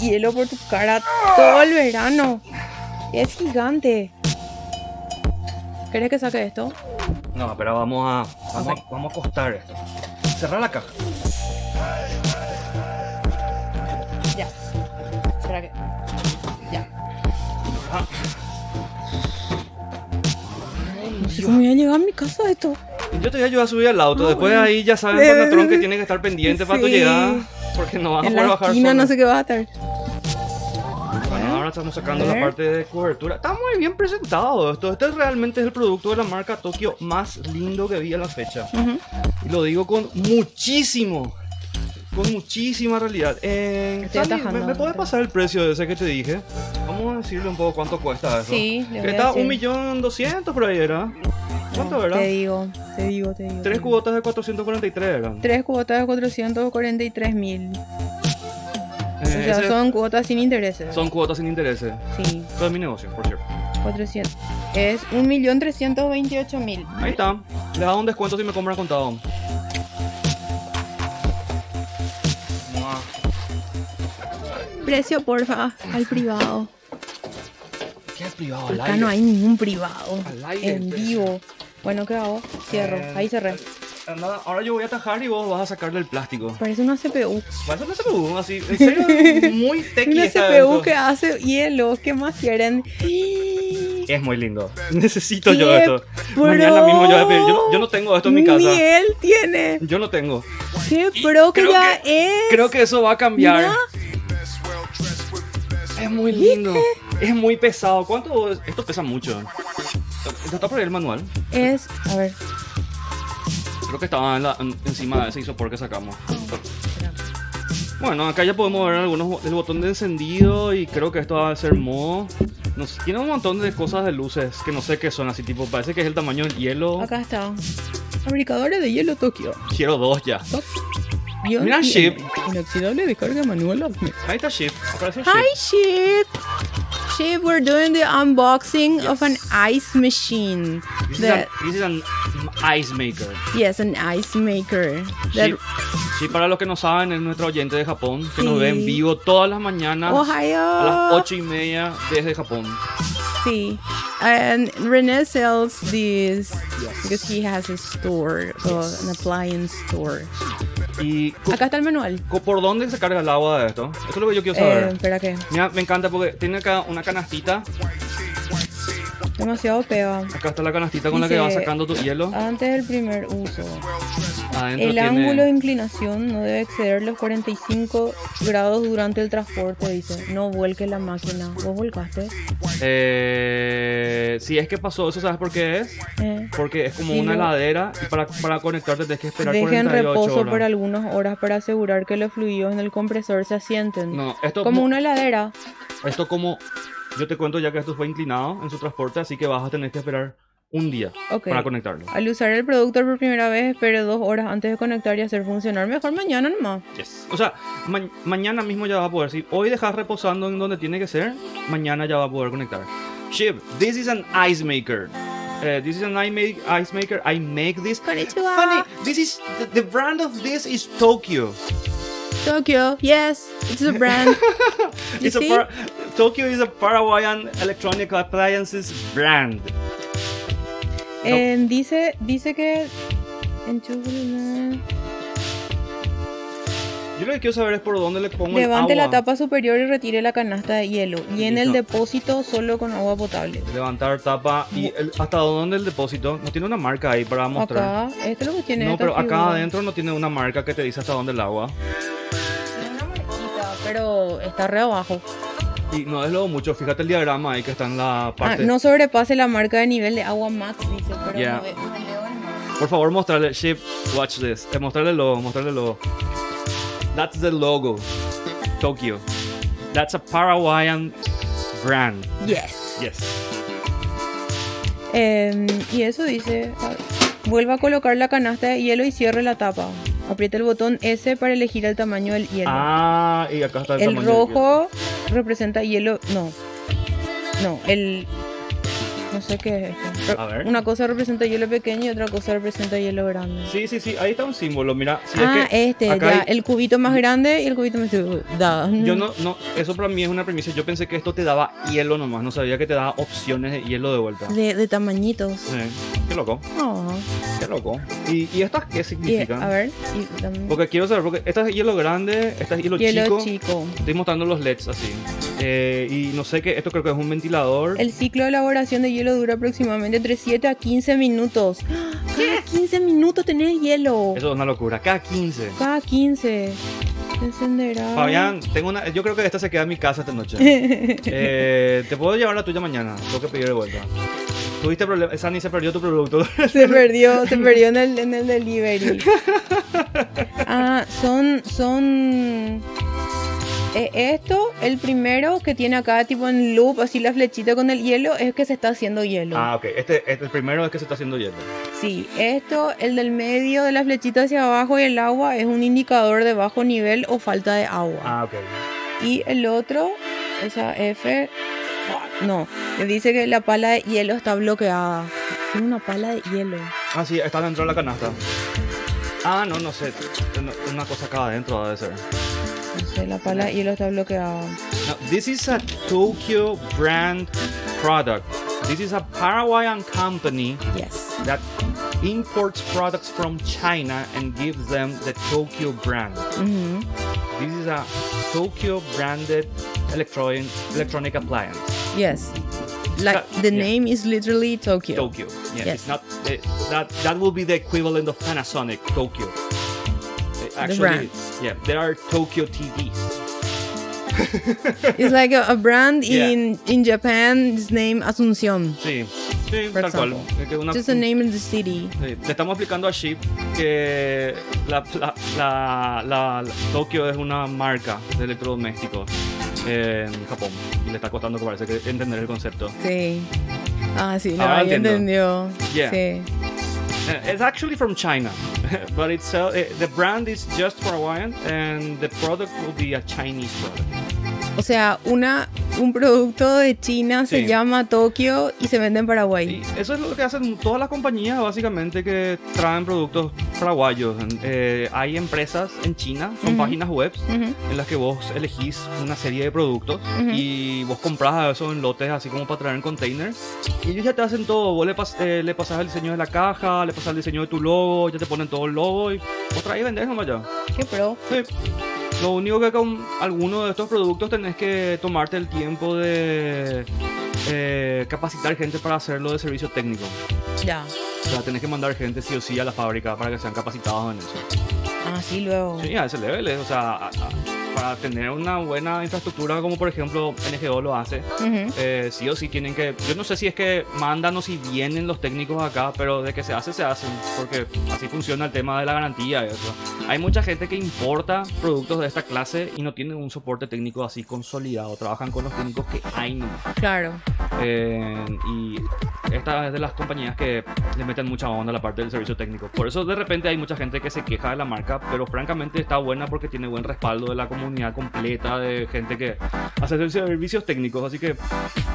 hielo por tu cara todo el verano. Es gigante. ¿Querés que saque esto? No, pero vamos a, vamos, a, vamos a acostar esto. Cerrar la caja. Ya. Espera que. Ya. Ah, Sé cómo voy a llegar a mi casa esto. yo te voy a ayudar a subir al auto. Ah, Después bueno. ahí ya saben, Panatron, que tiene que estar pendiente para tu llegada. Porque no vas a poder la bajar esquina sola. no sé qué va a estar. Bueno, ahora estamos sacando la parte de cobertura. Está muy bien presentado esto. Este realmente es el producto de la marca Tokio más lindo que vi a la fecha. Y lo digo con muchísimo. Con muchísima realidad. Eh, Sandy, ¿me, me puedes pasar el precio de ese que te dije? Vamos a decirle un poco cuánto cuesta eso. Sí, le voy a Está un millón doscientos por ahí, ¿era? ¿Cuánto Te era? digo, te digo, te digo. Tres te digo. cubotas de 443 eran. Tres cuotas de 443 mil. Eh, O sea, ese- son cuotas sin intereses. son cuotas sin intereses. Sí, Todo es mi negocio, por cierto. 400. Es 1.328.000. Ahí está. Le da un descuento si me compran contado. Precio, porfa, al privado. ¿Qué es privado? Al Acá aire. no hay ningún privado. Al aire, En precio. vivo. Bueno, ¿qué hago? Cierro. Eh, Ahí cerré. eh, Nada, ahora yo voy a atajar y vos vas a sacarle el plástico. Parece una CPU. Ser una CPU, así. En serio, muy tequi Una CPU que hace hielo. ¿Qué más quieren? Es muy lindo. Necesito yo ¡Qué esto. pro! Mañana mismo yo voy a pedir. Yo no, yo no tengo esto en mi casa. Ni él tiene. Yo no tengo. Qué pro que creo ya que- es. Creo que eso va a cambiar. Mira. Es muy lindo. Es muy pesado. ¿Cuánto? es? Esto pesa mucho. ¿Esto está por ahí el manual? Es. A ver. Creo que estaba en la- en- encima de ese isopor que sacamos. Bueno, acá ya podemos ver algunos el botón de encendido y creo que esto va a ser modo. No sé, tiene un montón de cosas de luces que no sé qué son, así tipo, parece que es el tamaño del hielo. Acá está. Fabricadores de hielo Tokio. Quiero dos ya. Guión Mira, Ship. Inoxidable de carga manual. Ahí está Shift. Apareció Hi, Shift. Ship. Ship, we're doing the unboxing of an ice machine. This, is That- an, this is an ice maker. yes, an ice maker. That- Ship, Ship, para los que no saben, es nuestro oyente de Japón que nos Sí. ve en vivo todas las mañanas Ohio. a las ocho y media desde Japón. Sí. And Rene sells these because he has a store, uh, an appliance store. ¿Y Acá está el manual. por dónde se carga el agua de esto? Eso es lo que yo quiero Eh, saber. espera que Mira, me encanta porque tiene acá una canastita. Demasiado pega. Acá está la canastita con la que Dice, vas sacando tu hielo. Antes del primer uso. Adentro El tiene- ángulo de inclinación no debe exceder los 45 grados durante el transporte, dice. No vuelque la máquina. ¿Vos volcaste? Eh, si es que pasó eso, ¿sabes por qué es? Eh. Porque es como Sí, una heladera y para, para conectarte tienes que esperar Deje en 48 reposo horas. por algunas horas para asegurar que los fluidos en el compresor se asienten. No, esto Como mo- una heladera. Esto como... Yo te cuento ya que esto fue inclinado en su transporte, así que vas a tener que esperar un día Ok. para conectarlo. Al usar el producto por primera vez, espere dos horas antes de conectar y hacer funcionar. Mejor mañana nomás. Yes. O sea, ma- mañana mismo ya va a poder. Si hoy dejas reposando en donde tiene que ser, mañana ya va a poder conectar. Ship, this is an ice maker. Eh, this is an ice, make, ice maker. I make this. Konnichiwa. Funny, this is the, the brand of this is Tokyo. Tokyo, yes, it's a brand. It's a see? Par- Tokyo is a Paraguayan electronic appliances brand. Eh, dice, dice que enchufe- Yo lo que quiero saber es por dónde le pongo levante el la agua. tapa superior y retire la canasta de hielo. Y en el depósito solo con agua potable. Levantar tapa y el- hasta dónde el depósito. No tiene una marca ahí para mostrar. Acá, esto es lo que tiene. No, esta pero acá figura. adentro no tiene una marca que te dice hasta dónde el agua. Tiene una marquita, pero está re abajo. Y no es lo mucho, fíjate el diagrama ahí que está en la Ah, parte. no sobrepase la marca de nivel de agua max, dice, pero Yeah. no, ve- no leo el max. Por favor, mostrarle, Ship, watch this. Eh, mostrarle el logo, mostrarle el logo. That's the logo. Tokyo. That's a Paraguayan brand. Yes. Yes. Em, y eso dice, vuelva a colocar la canasta de hielo y cierre la tapa. Aprieta el botón S para elegir el tamaño del hielo. Ah, y acá está el, el tamaño del rojo representa hielo, no, no, el, no sé qué es esto. A ver. Una cosa representa hielo pequeño y otra cosa representa hielo grande. Sí, sí, sí, ahí está un símbolo, mira. Sí, ah, es que este, ya, hay- el cubito más grande y el cubito más... Da. Yo no, no, eso para mí es una premisa. Yo pensé que esto te daba hielo nomás, no sabía que te daba opciones de hielo de vuelta. De, de tamañitos. Sí, qué loco, Ah, qué loco. ¿Y, y estas qué y, significan? a ver, y Porque quiero saber, porque esta es hielo grande, esta es hielo, hielo chico. chico. Estoy mostrando los LEDs así. Eh, y no sé qué, esto creo que es un ventilador. El ciclo de elaboración de hielo dura aproximadamente entre 7 a 15 minutos. ¡Ah! Cada 15 minutos tenés hielo. Eso es una locura. Cada 15. Cada 15. Se encenderá. Fabián, tengo una, yo creo que esta se queda en mi casa esta noche. Eh, Te puedo llevar la tuya mañana. Tengo que pedir de vuelta. Tuviste problemas. Sani se perdió tu producto. Se perdió, se perdió en el, en el delivery. Ah, son, son... eh, esto, el primero que tiene acá tipo en loop, así la flechita con el hielo, es que se está haciendo hielo. ah, ok. Este, este, el primero es que se está haciendo hielo. Sí, esto, el del medio de la flechita hacia abajo y el agua es un indicador de bajo nivel o falta de agua. Ah, ok. Y el otro, esa F, no, dice que la pala de hielo está bloqueada. Tiene una pala de hielo. Ah, sí, está dentro de la canasta. Ah, no, no sé. Una cosa acá adentro debe ser. La pala hielo está bloqueada. No, this is a Tokyo brand product. This is a Paraguayan company Yes. that imports products from China and gives them the Tokyo brand. Ujú. This is a Tokyo branded electronic electronic appliance. Yes. Like That- the yeah. name is literally Tokyo. Tokyo. Yeah, Yes. it's not uh, that that will be the equivalent of Panasonic Tokyo. Actually, brand. yeah, there are Tokyo TVs. It's like a, a brand Yeah. in in Japan. It's named Asunción. Sí, sí, For tal cual. example. Una- Just a name in the city. Sí, le estamos explicando a Ship que la, la, la- la- es una marca de electrodomésticos en Japón y le está costando que parece que entender el concepto. Sí. Ah, sí, no, ahí entiendo. entendió. Yeah. Sí. It's actually from China, but it's uh, the brand is just for Hawaiian and the product will be a Chinese product. O sea, una, un producto de China se Sí. llama Tokio y se vende en Paraguay. Y eso es lo que hacen todas las compañías básicamente que traen productos paraguayos. Eh, hay empresas en China, son Ujú. páginas web Ujú. en las que vos elegís una serie de productos Ujú. y vos compras eso en lotes así como para traer en containers y ellos ya te hacen todo, vos le, pas- eh, le pasas el diseño de la caja, le pasas el diseño de tu logo, ya te ponen todo el logo y vos traes y vendés nomás ya. Qué pro. Sí. Lo único que con algunos de estos productos tenés que tomarte el tiempo de eh, capacitar gente para hacerlo de servicio técnico. Ya. O sea, tenés que mandar gente sí o sí a la fábrica para que sean capacitados en eso. Ah, sí, luego. Sí, a ese level, eh, o sea, a- a- para tener una buena infraestructura como por ejemplo NGO lo hace, Ujú. eh, sí o sí tienen que, yo no sé si es que mandan o si vienen los técnicos acá, pero de que se hace, se hacen, porque así funciona el tema de la garantía y eso. Hay mucha gente que importa productos de esta clase y no tienen un soporte técnico así consolidado, trabajan con los técnicos que hay nomás. Claro. Eh, y esta es de las compañías que le meten mucha onda a la parte del servicio técnico. Por eso de repente hay mucha gente que se queja de la marca, pero francamente está buena porque tiene buen respaldo de la comunidad completa de gente que hace servicios técnicos. Así que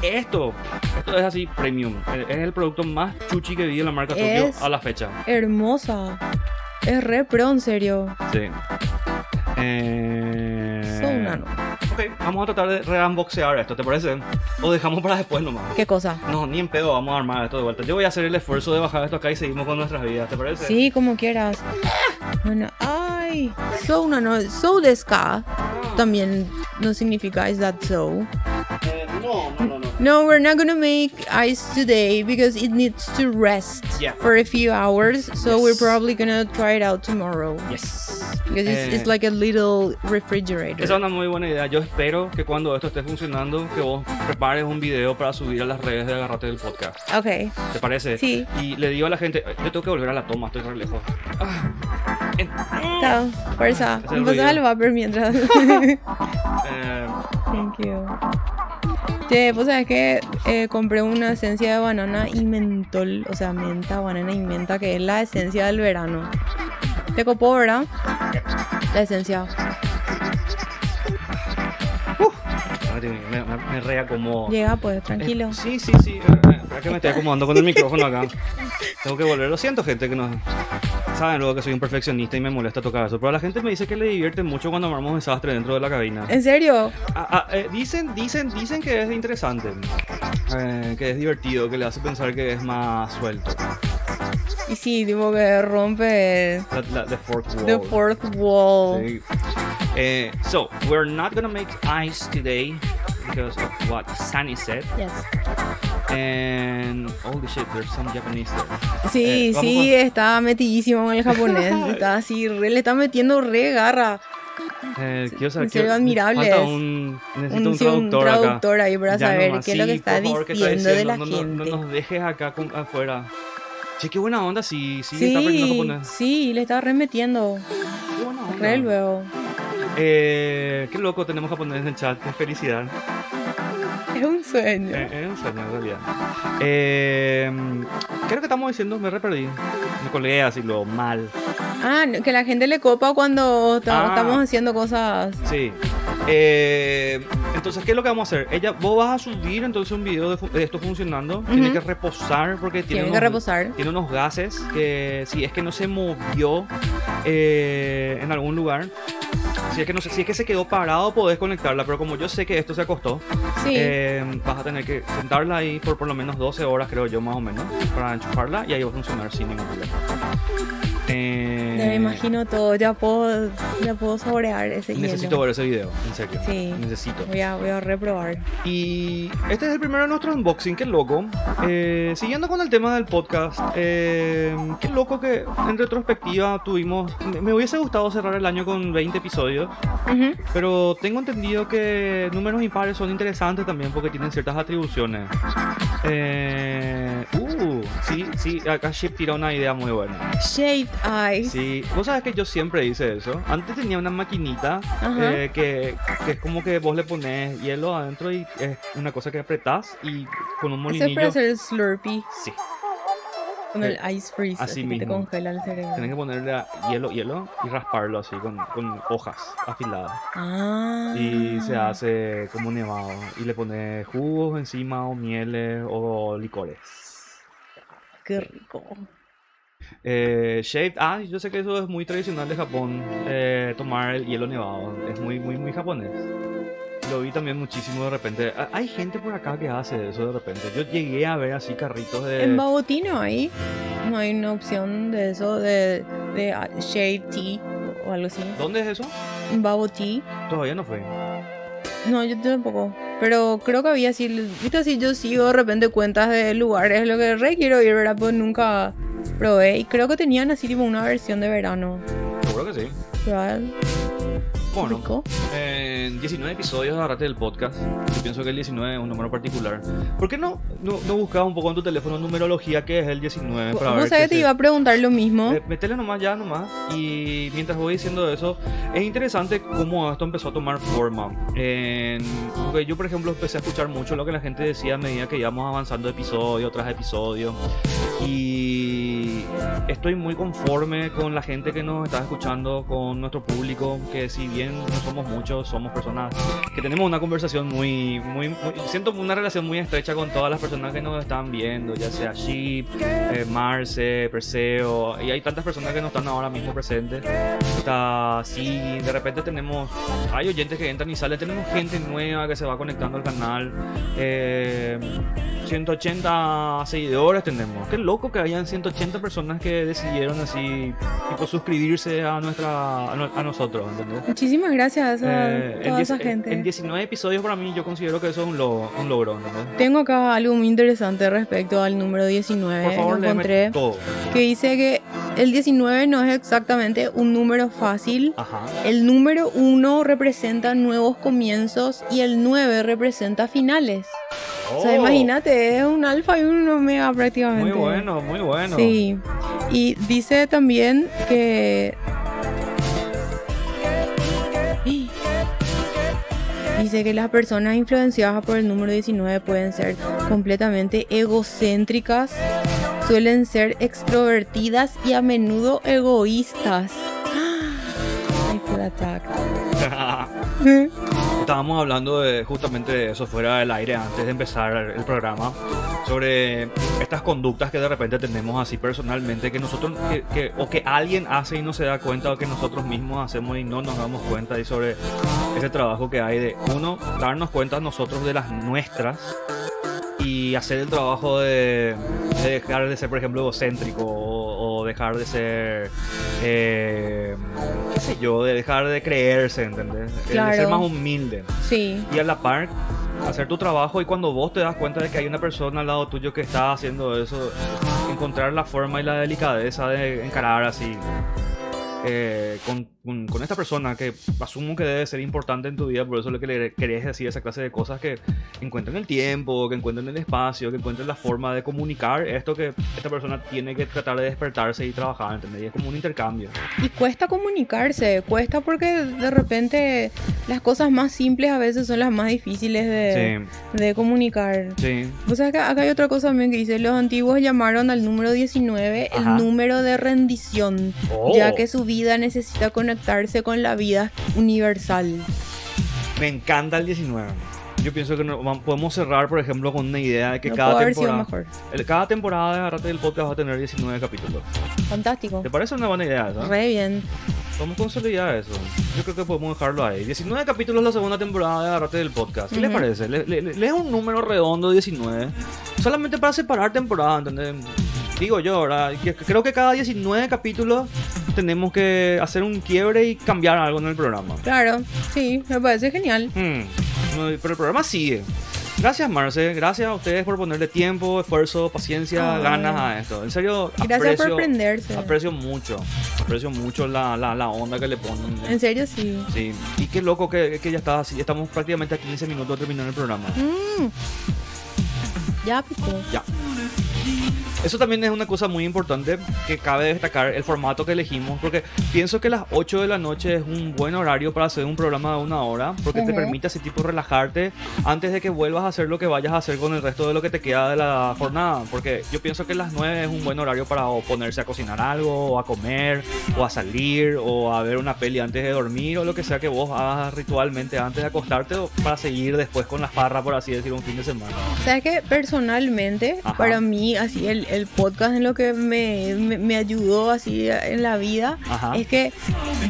esto, esto es así premium. Eh, Es el producto más chuchi que vi en la marca Tokyo Es- a la fecha. Hermosa. Es re pro, en serio. Sí. Eh, Son nano. Ok, vamos a tratar de reunboxear esto, ¿te parece? O dejamos para después nomás. ¿Qué cosa? No, ni en pedo vamos a armar esto de vuelta. Yo voy a hacer el esfuerzo de bajar esto acá y seguimos con nuestras vidas, ¿te parece? Sí, como quieras. Bueno, ay. So nano. So desu ka? También no significa is that so. Eh, no, no, no, no. No, we're not gonna make ice today because it needs to rest Yeah. for a few hours. So Yes. we're probably gonna try it out tomorrow Yes. because it's, Eh, it's like a little refrigerator. Esa es una muy buena idea. Yo espero que cuando esto esté funcionando, que vos prepares un video para subir a las redes de Agarrate del podcast. Okay. ¿Te parece? Sí. Y le digo a la gente, yo tengo que volver a la toma, estoy re lejos. Ah. En- Chao. Fuerza. Es el Empezás ruido. al vapor mientras. Thank you. Che, pues sabes que eh, compré una esencia de banana y mentol, o sea, menta, banana y menta, que es la esencia del verano. Te copó, ¿verdad? La esencia. me, me, me reacomodo. Llega, pues, tranquilo. Eh, sí, sí, sí. eh, eh, espera que me estoy acomodando con el micrófono acá. Tengo que volver. Lo siento, gente, que no. Saben luego que soy un perfeccionista y me molesta tocar eso. Pero la gente me dice que le divierte mucho cuando armamos desastre dentro de la cabina. ¿En serio? Ah, ah, eh, dicen, dicen, dicen que es interesante. eh, que es divertido, que le hace pensar que es más suelto. Y sí, tipo que rompe La, la- the fourth wall. the fourth wall. Sí. Eh, so, we're not gonna make ice today because of what Sunny said. Yes. And holy shit, there's some Japanese there. Sí, Eh, sí, con- está metidísimo con el japonés. Está así, re- le está metiendo re garra. Eh, quiero saber En serio, quiero- admirable Falta es. un, necesito Un, un, sí, un traductor, acá. traductor ahí para Ya saber qué es lo que está por favor, ¿qué está diciendo de la? No, gente. No, nos dejes acá con, afuera. Che, qué buena onda, sí, sí, está aprendiendo Sí, japonés. sí, le está remetiendo. Qué buena onda. Re luego. Eh, qué loco, tenemos japonés en el chat, qué felicidad. Es un sueño. Eh, es un sueño en realidad. Eh, ¿Qué es lo que estamos diciendo? Me re perdí. Me colgué así lo mal. Ah, que la gente le copa cuando Ah. estamos haciendo cosas. Sí. Eh, entonces, ¿qué es lo que vamos a hacer? Ella, vos vas a subir entonces un video de, de esto funcionando. Tiene Ujú. que reposar porque tiene, Tienen que unos, reposar. tiene unos gases que si es que no se movió eh, en algún lugar. Si es, que no se- si es que se quedó parado, podés conectarla. Pero como yo sé que esto se acostó, Sí. eh, vas a tener que sentarla ahí por por lo menos 12 horas, creo yo, más o menos, para enchufarla y ahí va a funcionar sin ningún problema. Eh, Ya me imagino todo. Ya puedo, ya puedo saborear ese Necesito hielo. ver ese video, en serio. Sí. Necesito. Voy a, voy a reprobar. Y este es el primero de nuestro unboxing, qué loco. Eh, siguiendo con el tema del podcast, eh, qué loco que en retrospectiva tuvimos. Me, me hubiese gustado cerrar el año con 20 episodios, Ujú. pero tengo entendido que números impares son interesantes también porque tienen ciertas atribuciones. Eh, uh, sí, sí, acá Ship tira una idea muy buena. Shaved eyes. Sí, vos sabes que yo siempre hice eso. Antes tenía una maquinita eh, que, que es como que vos le pones hielo adentro y es una cosa que apretás y con un Eso es molinillo. para hacer el Slurpee Sí, con Eh, el ice freeze. así Así, que te mismo. congela el cerebro. tenés que ponerle hielo, hielo y rasparlo así con, con hojas afiladas. Ah. Y se hace como nevado. Y le pones jugos encima o mieles o licores. Qué rico. Eh, shaved, ah, yo sé que eso es muy tradicional de Japón, eh, tomar el hielo nevado, es muy, muy, muy japonés. Lo vi también muchísimo de repente. Ah, Hay gente por acá que hace eso de repente. Yo llegué a ver así carritos de... En Babotino ahí no hay una opción de eso, de, de ah, shade tea o algo así. ¿Dónde es eso? En Babo tea. Todavía no fue. No, yo tampoco. Pero creo que había así, viste así, yo sigo de repente cuentas de lugares, lo que re quiero ir, ¿verdad? Pues nunca probé. Y creo que tenían así tipo una versión de verano. Seguro que sí. ¿Verdad? Bueno, en 19 episodios Agarrate del podcast. Yo pienso que el 19 es un número particular. ¿Por qué no, no, no buscabas un poco en tu teléfono numerología que es el 19? Para ver Vos sabés que te se- iba a preguntar lo mismo. Eh, Metele nomás ya nomás. Y mientras voy diciendo eso, es interesante cómo esto empezó a tomar forma. En- porque yo, por ejemplo, empecé a escuchar mucho lo que la gente decía a medida que íbamos avanzando episodio tras episodio. Y estoy muy conforme con la gente que nos está escuchando, con nuestro público, que si bien no somos muchos, somos personas que tenemos una conversación muy, muy, muy- siento una relación muy estrecha con todas las personas que nos están viendo, ya sea Sheep, eh, Marce, Perseo, y hay tantas personas que no están ahora mismo presentes. Está sí, de repente tenemos, hay oyentes que entran y salen, tenemos gente nueva que se va conectando al canal. eh, 180 seguidores tenemos. Qué loco que hayan 180 personas que decidieron así, tipo, suscribirse a nuestra a, no- a nosotros, ¿entendés? Muchísimas gracias a Eh, en toda esa gente. En 19 episodios para mí yo considero que eso es un, logro, un logro, ¿entendés? Tengo acá algo muy interesante respecto al número 19 Por favor, encontré. todo. Que dice que el 19 no es exactamente un número fácil. Ajá. El número 1 representa nuevos comienzos y el 9 representa finales. O sea, imagínate, es un alfa y un omega prácticamente. Muy bueno, muy bueno. Sí. Y dice también que. Dice que las personas influenciadas por el número 19 pueden ser completamente egocéntricas, suelen ser extrovertidas y a menudo egoístas. Ay, full attack. Estábamos hablando de justamente eso fuera del aire antes de empezar el programa sobre estas conductas que de repente tenemos así personalmente que nosotros que, o que alguien hace y no se da cuenta o que nosotros mismos hacemos y no nos damos cuenta y sobre ese trabajo que hay de uno darnos cuenta nosotros de las nuestras y hacer el trabajo de, de dejar de ser por ejemplo egocéntrico o, o dejar de ser eh, qué sé yo de dejar de creerse ¿entendés? De ser Claro. más humilde Sí, y a la par hacer tu trabajo y cuando vos te das cuenta de que hay una persona al lado tuyo que está haciendo eso, encontrar la forma y la delicadeza de encarar así eh, con, con- con esta persona que asumo que debe ser importante en tu vida, por eso lo que le querés decir esa clase de cosas que encuentren el tiempo, que encuentren el espacio, que encuentren la forma de comunicar esto que esta persona tiene que tratar de despertarse y trabajar, ¿entendés? Y es como un intercambio. y cuesta comunicarse, cuesta porque de repente las cosas más simples a veces son las más difíciles de, de comunicar. Sí, O sea, acá, acá hay otra cosa también que dice, los antiguos llamaron al número 19 Ajá. el número de rendición, Oh. ya que su vida necesita conectarse con la vida universal. Me encanta el 19. Yo pienso que no- podemos cerrar, por ejemplo, con una idea de que no cada temporada, mejor. el- cada temporada de Agarrate del Podcast va a tener 19 capítulos. Fantástico. ¿Te parece una buena idea esa? Re bien. Vamos a consolidar eso. Yo creo que podemos dejarlo ahí. 19 capítulos la segunda temporada de Agarrate del Podcast. ¿Qué le Ujú. parece? Le, le- le- es un número redondo 19. Solamente para separar temporadas, ¿entendés? Digo yo, ¿verdad? Creo que cada 19 capítulos tenemos que hacer un quiebre y cambiar algo en el programa. Claro, sí, me parece genial. Hmm, pero el programa sigue. Gracias, Marce. Gracias a ustedes por ponerle tiempo, esfuerzo, paciencia, Ay. ganas a esto. En serio, Gracias aprecio, por prenderse. aprecio mucho. Aprecio mucho la, la, la onda que le ponen. En serio, sí. Sí. Y qué loco que, que ya está así. Estamos prácticamente a 15 minutos de terminar el programa. Mm. Ya picó. Ya. Eso también es una cosa muy importante que cabe destacar el formato que elegimos porque pienso que las 8 de la noche es un buen horario para hacer un programa de una hora porque te Ujú. permite así tipo relajarte antes de que vuelvas a hacer lo que vayas a hacer con el resto de lo que te queda de la jornada porque yo pienso que las 9 es un buen horario para o ponerse a cocinar algo o a comer o a salir o a ver una peli antes de dormir o lo que sea que vos hagas ritualmente antes de acostarte o para seguir después con la farra por así decir un fin de semana. ¿Sabes que Personalmente, Ajá. para mí, así el, el podcast en lo que me, me, me ayudó así en la vida, Ajá. es que,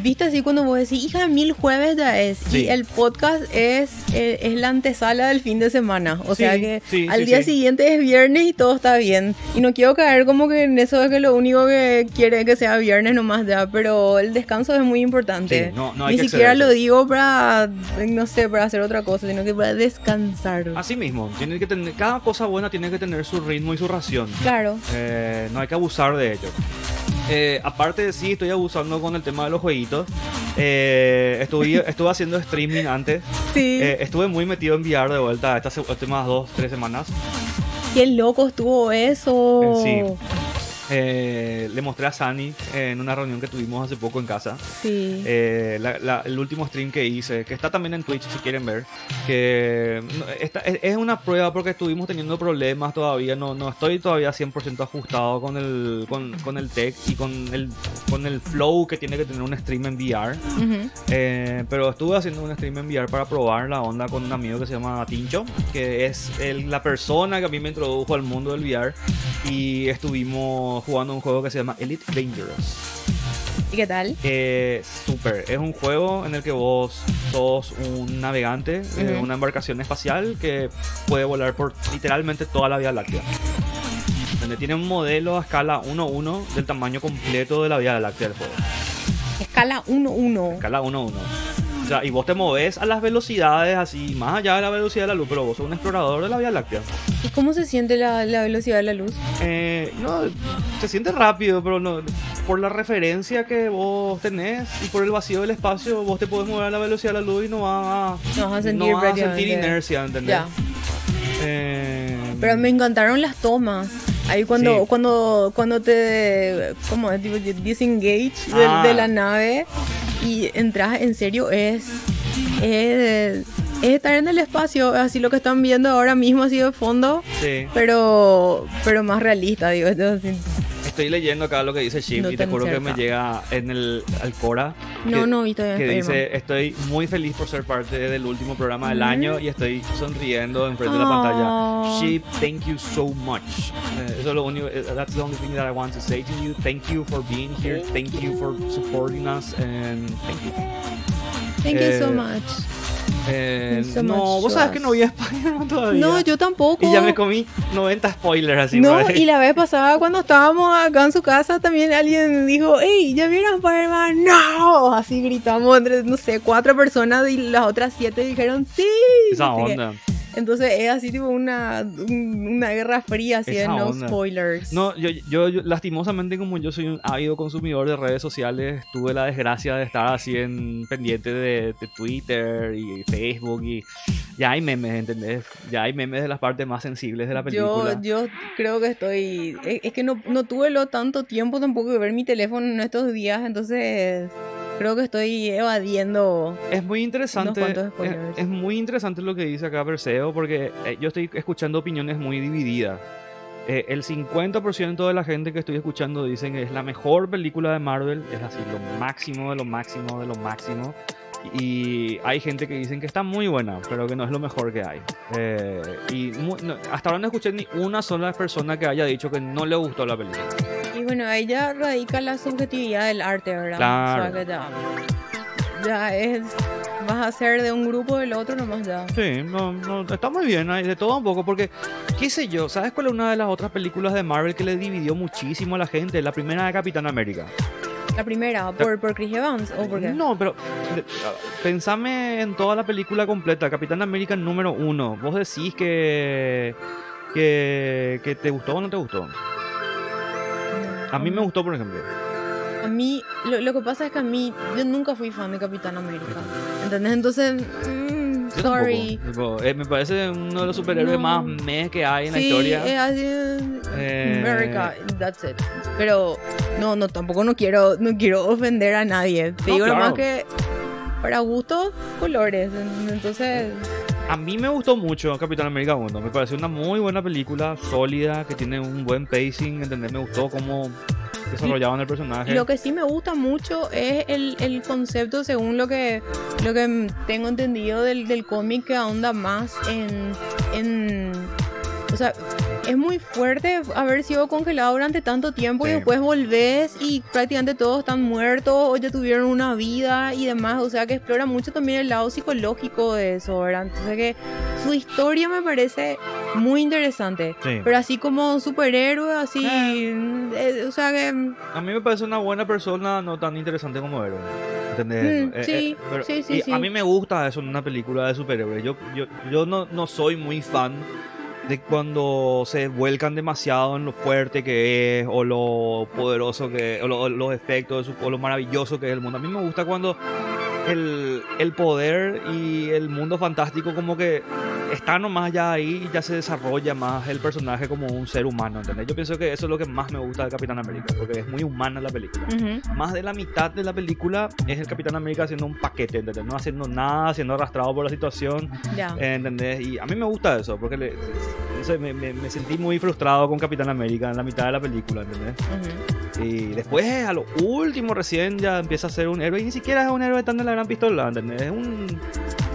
viste así cuando vos decís, hija, mil jueves ya es, Sí. y el podcast es, eh, es la antesala del fin de semana, o Sí, sea que sí, al día siguiente es viernes y todo está bien, y no quiero caer como que en eso de que lo único que quiere es que sea viernes nomás ya, pero el descanso es muy importante. No- no hay Ni que siquiera lo digo para, no sé, para hacer otra cosa, sino que para descansar. Así mismo, tiene que tener, cada cosa buena tiene que tener su ritmo y su ración. Claro. Eh, no hay que abusar de ello. Eh, aparte de sí, estoy abusando con el tema de los jueguitos. Eh, estuve, estuve haciendo streaming antes. Sí. Estuve muy metido en VR de vuelta estas últimas dos, tres semanas. Qué loco estuvo eso. Sí. Eh, le mostré a Sani en una reunión que tuvimos hace poco en casa. Sí. Eh, la- la- el último stream que hice, que está también en Twitch si quieren ver, que esta- es, es una prueba porque estuvimos teniendo problemas todavía, no, no estoy todavía 100% ajustado con el, con, con el tech y con el, con el flow que tiene que tener un stream en VR. Ujú. Eh, pero estuve haciendo un stream en VR para probar la onda con un amigo que se llama Tincho, que es el- la persona que a mí me introdujo al mundo del VR. y estuvimos jugando un juego que se llama Elite Dangerous. ¿Y qué tal? Eh, súper. Es un juego en el que vos sos un navegante de Ujú. una embarcación espacial que puede volar por literalmente toda la Vía Láctea. Donde tiene un modelo a escala 1-1 del tamaño completo de la Vía Láctea del juego. Escala 1-1. Escala 1-1. O sea, y vos te moves a las velocidades así, más allá de la velocidad de la luz, pero vos sos un explorador de la Vía Láctea. ¿Y cómo se siente la, la velocidad de la luz? Eh, no, se siente rápido, pero no, por la referencia que vos tenés y por el vacío del espacio, vos te podés mover a la velocidad de la luz y no vas a, No vas a sentir no vas a sentir inercia, ¿entendés? Ya. Eh, Pero me encantaron las tomas. Ahí cuando, Sí. cuando, cuando te como tipo, disengage de, Ah. de la nave y entras en serio es, es, es estar en el espacio, así lo que están viendo ahora mismo así de fondo, sí. pero pero más realista, digo. así. Estoy leyendo acá lo que dice Chip No y te juro que cerca. me llega en el al Cora. No, que- no, y todavía que dice, estoy muy feliz por ser parte del último programa del Ujú. año y estoy sonriendo enfrente de la Oh. pantalla. Sheep, thank you so much. Eh, eso es lo único, eh, that's the only thing that I want to say to you. Thank you for being here. Thank you for supporting us and thank you. Thank you so Eh, much. Eh, no, vos sabes que no vi Spider-Man todavía. No, yo tampoco. Y ya me comí 90 spoilers así. No, y la vez pasada cuando estábamos acá en su casa también alguien dijo, hey, ¿ya vieron Spider-Man? No, así gritamos entre, no sé, cuatro personas y las otras siete dijeron sí. Esa que- onda. Entonces es así tipo una, un- una guerra fría, así de Esa no onda. spoilers. No, yo, yo, yo, lastimosamente como yo soy un ávido consumidor de redes sociales, tuve la desgracia de estar así en pendiente de, de Twitter y Facebook y ya hay memes, ¿entendés? Ya hay memes de las partes más sensibles de la película. Yo, yo creo que estoy. Es, es que no, no tuve lo tanto tiempo tampoco de ver mi teléfono en estos días, entonces creo que estoy evadiendo. Es muy interesante, es, es muy interesante lo que dice acá Perseo porque eh, yo estoy escuchando opiniones muy divididas. Eh, el 50% de la gente que estoy escuchando dicen que es la mejor película de Marvel, es así, lo máximo de lo máximo de lo máximo. Y hay gente que dicen que está muy buena, pero que no es lo mejor que hay. Eh, y mu- no- hasta ahora no escuché ni una sola persona que haya dicho que no le gustó la película. Bueno, ahí ya radica la subjetividad del arte, ¿verdad? Claro. O sea que ya, ya es. Vas a ser de un grupo o del otro nomás ya. Sí, no, no, está muy bien, hay de todo un poco, porque, qué sé yo, ¿sabes cuál es una de las otras películas de Marvel que le dividió muchísimo a la gente? La primera de Capitán América. La primera, por, por Chris Evans o por qué? No, pero ah, pensame en toda la película completa, Capitán América número uno. Vos decís que, que, que te gustó o no te gustó. A mí me gustó, por ejemplo. A mí, lo, lo que pasa es que a mí, yo nunca fui fan de Capitán América. ¿Entendés? Entonces, mm, Yo sorry. Tipo, eh, me parece uno de los superhéroes No. más meh que hay en la sí, historia. es así. Eh, America, that's it. Pero no, no, tampoco no quiero, no quiero ofender a nadie. Te No, digo claro. nomás que para gustos, colores. Entonces, A mí me gustó mucho Capitán América 1. Me pareció una muy buena película, sólida, que tiene un buen pacing. ¿entendés? Me gustó cómo desarrollaban el personaje. Lo que sí me gusta mucho es el, el concepto, según lo que, lo que tengo entendido del, del cómic, que ahonda más en, en... O sea, es muy fuerte haber sido congelado durante tanto tiempo y Sí. después volvés y prácticamente todos están muertos o ya tuvieron una vida y demás. O sea, que explora mucho también el lado psicológico de eso, ¿verdad? Entonces que su historia me parece muy interesante. Sí. Pero así como superhéroe, así... Ah. eh, o sea que... A mí me parece una buena persona, no tan interesante como héroe. ¿Entendés? Mm, sí, sí, sí, y sí. A mí me gusta eso en una película de superhéroes. Yo, yo, yo no, no soy muy fan de cuando se vuelcan demasiado en lo fuerte que es, o lo poderoso que es, o, lo- los efectos, o lo maravilloso que es el mundo. A mí me gusta cuando el, el poder y el mundo fantástico como que está nomás ya ahí y ya se desarrolla más el personaje como un ser humano, ¿entendés? Yo pienso que eso es lo que más me gusta de Capitán América, porque es muy humana la película. ujú. Más de la mitad de la película es el Capitán América haciendo un paquete, ¿entendés? No haciendo nada, siendo arrastrado por la situación, Ya. ¿entendés? Y a mí me gusta eso, porque le- no sé, me, me- me sentí muy frustrado con Capitán América en la mitad de la película, ¿entendés? Y después, a lo último, recién ya empieza a ser un héroe, y ni siquiera es un héroe tan de la gran pistola, ¿entendés? Es un,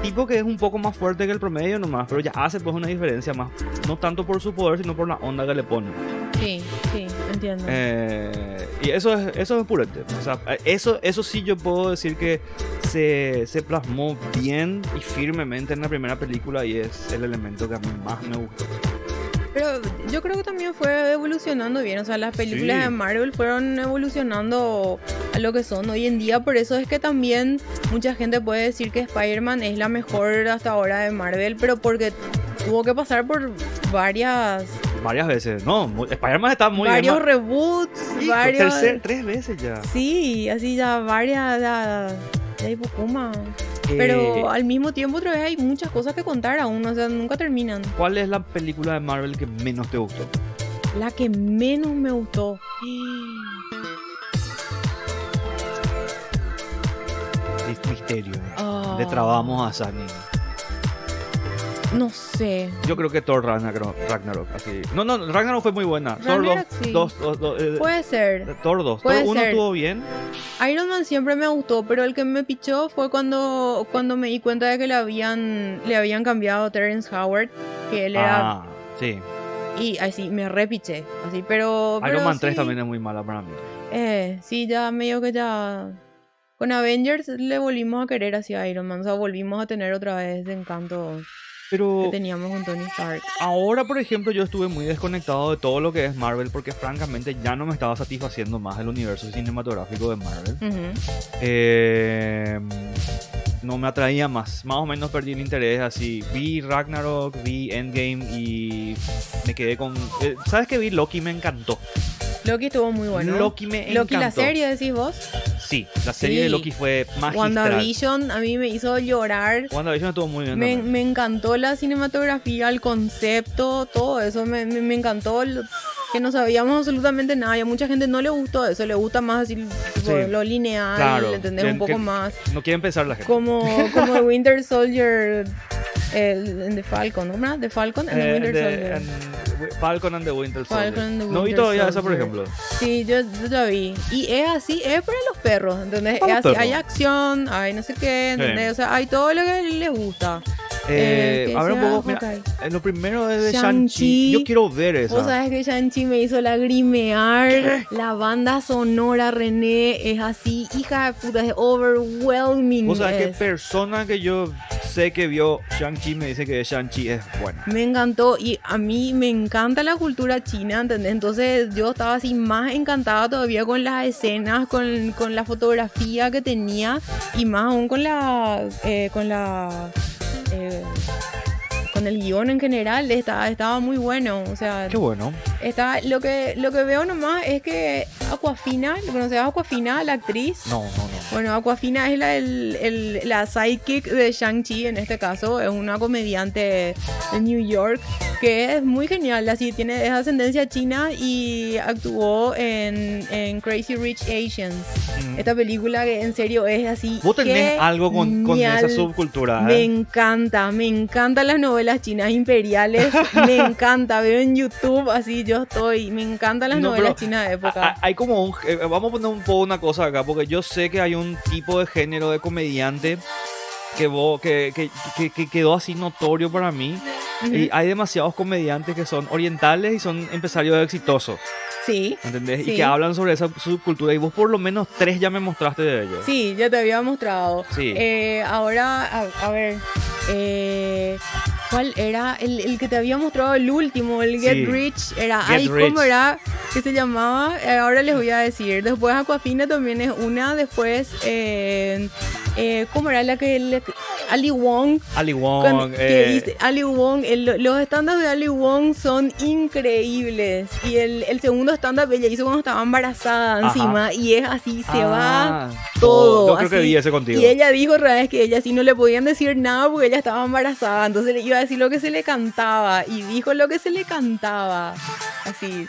tipo que es un poco más fuerte que el promedio nomás, pero ya hace pues una diferencia más, no tanto por su poder, sino por la onda que le pone. Sí, sí, entiendo. Eh, y eso es, eso es purete. O sea, eso, eso sí yo puedo decir que se, se plasmó bien y firmemente en la primera película y es el elemento que a mí más me gustó. Pero yo creo que también fue evolucionando bien. O sea, las películas Sí. de Marvel fueron evolucionando a lo que son hoy en día. Por eso es que también mucha gente puede decir que Spider-Man es la mejor hasta ahora de Marvel. Pero porque tuvo que pasar por varias Varias veces. No, Spider-Man está muy varios bien. reboots, Hijo, varios. tercer- tres veces ya. Sí, así ya varias. Ya, ya hay Pokuma. Eh, Pero al mismo tiempo otra vez hay muchas cosas que contar aún, o sea, nunca terminan. ¿Cuál es la película de Marvel que menos te gustó? La que menos me gustó. Mis- Misterio. Ah, Le trabamos a Sani. No sé. Yo creo que Thor Ragnarok. Ragnarok así. No, no, Ragnarok fue muy buena. Thor Ragnarok, 2. sí. dos- dos- dos, eh, Puede ser. Thor 2. puede Thor 1 ser. estuvo bien. Iron Man siempre me gustó, pero el que me pichó fue cuando, cuando me di cuenta de que le habían, le habían cambiado a Terrence Howard, que él era... Ah, sí. Y así, me repiché. Así, pero... Iron pero Man 3 sí, también es muy mala para mí. Eh, sí, ya medio que ya... Con Avengers le volvimos a querer hacia Iron Man, o sea, volvimos a tener otra vez ese encanto que teníamos con Tony Stark. ahora, por ejemplo, yo estuve muy desconectado de todo lo que es Marvel porque francamente ya no me estaba satisfaciendo más el universo cinematográfico de Marvel. Eh, no me atraía más. Más o menos perdí el interés así. Vi Ragnarok, vi Endgame y me quedé con... eh, ¿Sabes que vi? Loki me encantó. Loki estuvo muy bueno. Loki me encantó. Loki, la serie, decís vos. Sí, la serie Sí. de Loki fue magistral. WandaVision a mí me hizo llorar. WandaVision estuvo muy bien. Me, me encantó la cinematografía, el concepto, todo eso. Me, me- me encantó que no sabíamos absolutamente nada. Y a mucha gente no le gustó eso. Le gusta más así Sí. lo lineal, Claro, entender un poco más. No quieren pensar la gente. Como, como Winter Soldier, en The Falcon, ¿no? ¿verdad? The Falcon and the Eh, Winter Soldier. Falcon and the Winter Soldier. The no vi Winter todavía esa, por ejemplo. Sí, yo, yo vi. Y es así, es para los perros, ¿entendés? Para Es hay acción, hay no sé qué, ¿entendés? Sí. O sea, hay todo lo que les gusta. Eh, Eh, a ver un poco, mira, lo primero es de Shang-Chi. Yo quiero ver esa. Vos sabés que Shang-Chi me hizo lagrimear. La banda sonora, René, es así, hija de puta, es overwhelming. Vos sabés que persona que yo sé que vio Shang-Chi me dice que Shang-Chi es buena. Me encantó y a mí me encanta la cultura china, ¿entendés? Entonces yo estaba así más encantada todavía con las escenas, con, con la fotografía que tenía y más aún con la... eh, con la... eh, con el guion en general estaba, estaba muy bueno, o sea, Qué bueno. está, lo que lo que veo nomás es que Aquafina, ¿lo conoces a Aquafina, la actriz? No, no, no. Bueno, Aquafina es la, el- el- la sidekick de Shang-Chi en este caso. Es una comediante de New York que es muy genial. Así tiene es ascendencia china y actuó en, en Crazy Rich Asians. Mm. Esta película que en serio es así. Vos tenés algo con, con esa subcultura, Me ¿eh? encanta, me encantan las novelas chinas imperiales. me encanta, veo en YouTube así yo estoy. Me encantan las No, novelas chinas de época. Hay como un. eh, vamos a poner un poco una cosa acá, porque yo sé que hay un tipo de género de comediante que, vos- que, que, que- que quedó así notorio para mí. Y hay demasiados comediantes que son orientales y son empresarios exitosos, Sí. ¿entendés? Sí. Y que hablan sobre esa subcultura. Y vos por lo menos tres ya me mostraste de ellos. Sí, ya te había mostrado. Sí. Eh, ahora, a, a ver. Eh, ¿Cuál era? El, el que te había mostrado el último, el Get Sí. Rich. Era. Get ay, Rich. ¿cómo era? ¿Qué se llamaba? Eh, ahora les voy a decir. Después Aquafina también es una. Después. Eh, eh, ¿Cómo era la que. la Ali Wong. Ali Con- Wong. que dice- Ali Wong, el- los stand-ups de Ali Wong son increíbles. Y el, el segundo stand-up ella hizo cuando estaba embarazada Ajá. encima. Y es así, se va ah, todo. Yo creo que vi ese contigo. Y ella dijo otra vez que ella sí no le podían decir nada porque ella estaba embarazada. Entonces le iba a decir lo que se le cantaba. Y dijo lo que se le cantaba. Así.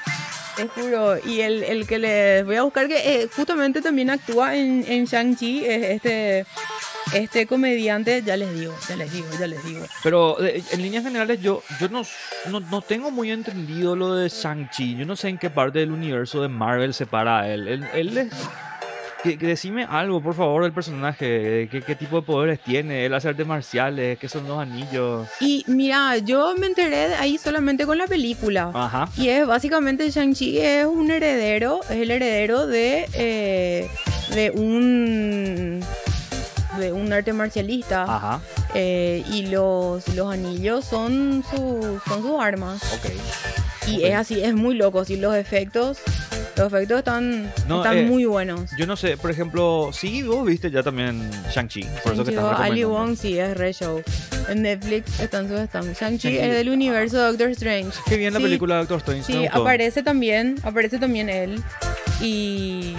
Te juro. Y el, el que les voy a buscar, que eh, justamente también actúa en, en Shang-Chi, es este, este comediante. Ya les digo, ya les digo, ya les digo. Pero eh, en líneas generales yo, yo no, no, no tengo muy entendido lo de Shang-Chi. Yo no sé en qué parte del universo de Marvel se para él. Él. Que- que decime algo, por favor, del personaje. ¿Qué, qué tipo de poderes tiene? ¿Él hace artes marciales? ¿Qué son los anillos? Y mira, yo me enteré de ahí solamente con la película. Ajá. Y es básicamente Shang-Chi es un heredero, es el heredero de, eh, de un de un arte marcialista Ajá. eh, y los, los anillos son, su, son sus armas Ok. y es así, es muy loco, y los efectos los efectos están, No, están eh, muy buenos. Yo no sé, por ejemplo, sí, vos viste ya también Shang-Chi. Por eso que estás Ali. Wong sí es re show. En Netflix están sus estamos. Shang-Chi es del universo de Doctor Strange. Qué bien la película de Doctor Strange. Sí, aparece también, aparece también él. Y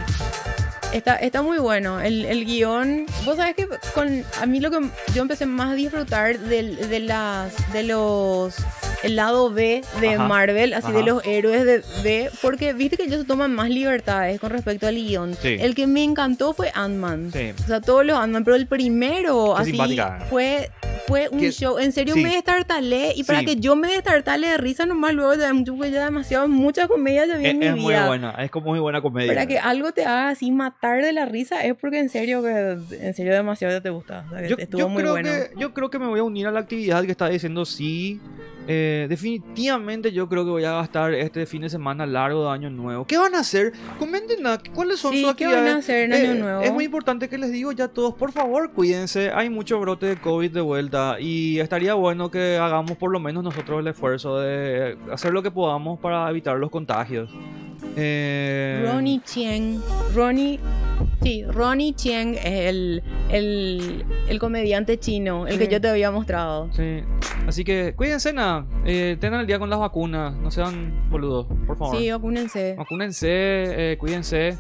está, está muy bueno. El, el guion, vos sabés que con a mí lo que yo empecé más a disfrutar del- de, las de los el lado B de Ajá, Marvel, así ajá. de los héroes de B, porque viste que ellos se toman más libertades con respecto al guion. Sí. El que me encantó fue Ant-Man. Sí. O sea, todos los Ant-Man, pero el primero, Qué así, simpática. fue, fue un Que- show. En serio sí. me destartalé. Y para Sí. que yo me destartale de risa nomás luego ya, ya demasiado, mucha comedia ya vi Es, en mi es muy buena, es como muy buena comedia. Para que algo te haga así matar de la risa es porque en serio que en serio demasiado te gusta. O sea, que yo, estuvo yo muy creo bueno. que, yo creo que me voy a unir a la actividad que está diciendo sí. Eh, definitivamente yo creo que voy a gastar este fin de semana largo de Año Nuevo. ¿Qué van a hacer? Comenten cuáles son Sí, sus ¿qué actividades. van a hacer en Año Eh, Nuevo? Es muy importante que les digo ya a todos, por favor, cuídense. Hay mucho brote de COVID de vuelta y estaría bueno que hagamos por lo menos nosotros el esfuerzo de hacer lo que podamos para evitar los contagios. Eh, Ronnie Chien. Ronnie. Sí, Ronnie Chien es el, el, el comediante chino, el Sí. que yo te había mostrado. Sí. Así que cuídense, nada. Eh, tengan el día con las vacunas. No sean boludos, por favor. Sí, vacúnense. Vacúnense, eh, cuídense.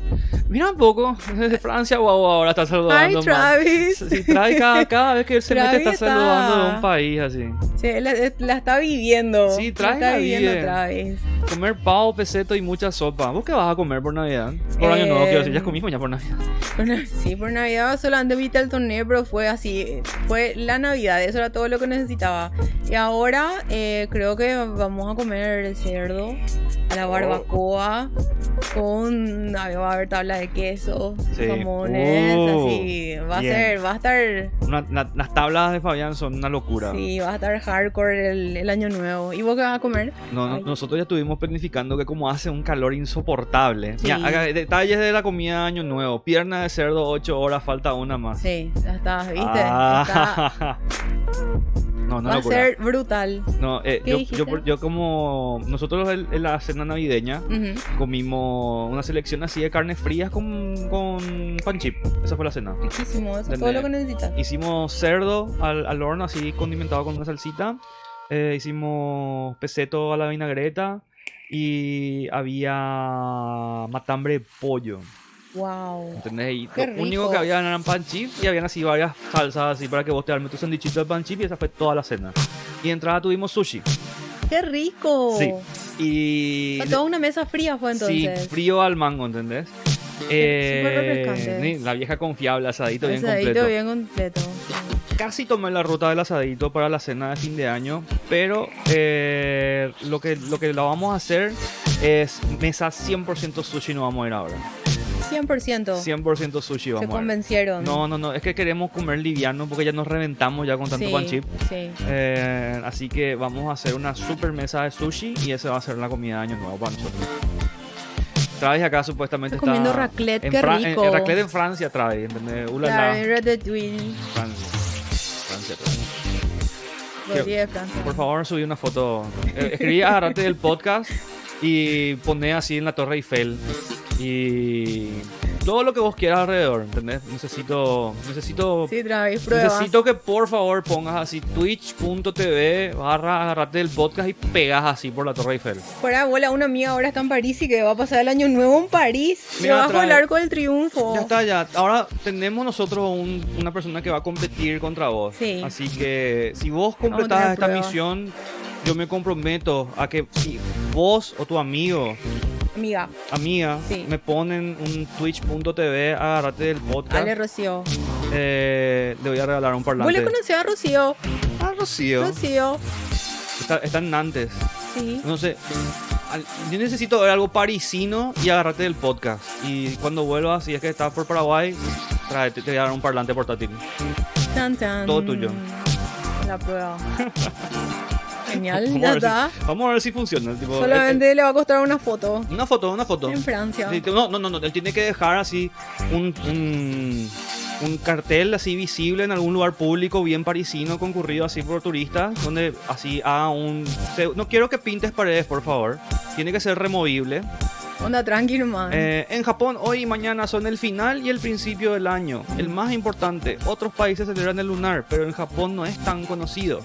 Mira un poco, desde Francia, wow, ahora está saludando. Más. Travis. Sí, Travis cada, cada vez que él se mete Travis está está- saludando de un país así. Sí, la, la está viviendo. Sí, La Travis está la viviendo vive. Travis. Comer pavo, peseto y mucha sopa. ¿Vos qué vas a comer por Navidad? Por año Eh, nuevo, quiero decir, ya comimos ya por Navidad. Sí, por Navidad solamente viste el torneo, pero fue así. Fue la Navidad, eso era todo lo que necesitaba. Y ahora eh, creo que vamos a comer cerdo a la barbacoa con. a ver, Va a haber tabla de queso, Sí. jamones, Uh, así. Va a ser, va a estar. Una- las tablas de Fabián son una locura. Sí, va a estar hardcore el, el año nuevo. ¿Y vos qué vas a comer? No, no, nosotros ya estuvimos planificando que como hace un calor insoportable. Sí. Ya, detalles de la comida de Año Nuevo. Pierna de cerdo, 8 horas, falta una más. Sí, ya está, ¿viste? Está- Ah. No, no va a locura. ser brutal. No, eh, ¿Qué yo, yo, yo como nosotros en, en la cena navideña comimos una selección así de carnes frías con, con pan chip. Esa fue la cena. Riquísimo, eso es todo lo que necesitas. Hicimos cerdo al, al horno así condimentado con una salsita. Eh, hicimos peseto a la vinagreta y había matambre de pollo. Wow. ¿Entendés? Y Qué lo único que había eran pan chip y habían así varias salsas así para que vos te armes tu sandwichito de pan chip y esa fue toda la cena. Y de entrada tuvimos sushi. ¡Qué rico! Sí. Y... Fue toda una mesa fría fue entonces. Sí, frío al mango, ¿entendés? Sí, la vieja confiable, asadito bien Asadito completo. bien completo. Casi tomé la ruta del asadito para la cena de fin de año, pero eh, lo, que, lo que lo vamos a hacer es mesa 100% sushi, no vamos a ir ahora. 100%. 100% sushi Se vamos a ir. convencieron. No, no, no, es que queremos comer liviano porque ya nos reventamos ya con tanto sí, pan chip. Sí. Eh, así que vamos a hacer una super mesa de sushi y esa va a ser la comida de año nuevo para nosotros. Travis acá supuestamente está comiendo raclette, en qué Fra- en- rico. en raclette en Francia, Travis, ¿entendés? Uh, la, la, Claro, en Ratatouille. Francia. Francia, Travis. De Francia. Por favor, subí una foto. Eh, escribí agarrate del podcast y poné así en la Torre Eiffel. Y todo lo que vos quieras alrededor, ¿entendés? Necesito, necesito, Sí, Travis, pruebas. necesito que por favor pongas así twitch.tv barra agarrate del podcast y pegas así por la Torre Eiffel. Fuera, abuela, una amiga ahora está en París y que va a pasar el año nuevo en París. Mira, del trae- arco del triunfo. Ya está, ya. Ahora tenemos nosotros un- una persona que va a competir contra vos. Sí. Así que si vos completás esta pruebas. misión, yo me comprometo a que si vos o tu amigo Amiga, amiga Sí. me ponen un twitch.tv agarrate del podcast Ale Rocío. eh, le voy a regalar un ¿Vos le parlante conocés a Rocío? ah Rocío Rocío. está, está en Nantes Sí. no sé yo necesito ver algo parisino y agarrarte del podcast. Y cuando vuelvas, si es que estás por Paraguay, tráete, te voy a dar un parlante portátil. Tan, tan. Todo tuyo. La prueba. Genial, Vamos a ya ver si- está. vamos a ver si funciona. tipo, Solamente le va a costar una foto. eh, eh, una foto, una foto. En Francia. No, no, no, no, él tiene que dejar así un, un, un cartel así visible en algún lugar público bien parisino concurrido así por turistas, donde así haga un... No quiero que pintes paredes, por favor. Tiene que ser removible. Onda tranqui nomás. Eh, en Japón hoy y mañana son el final y el principio del año. El más importante, otros países celebran el lunar, pero en Japón no es tan conocido.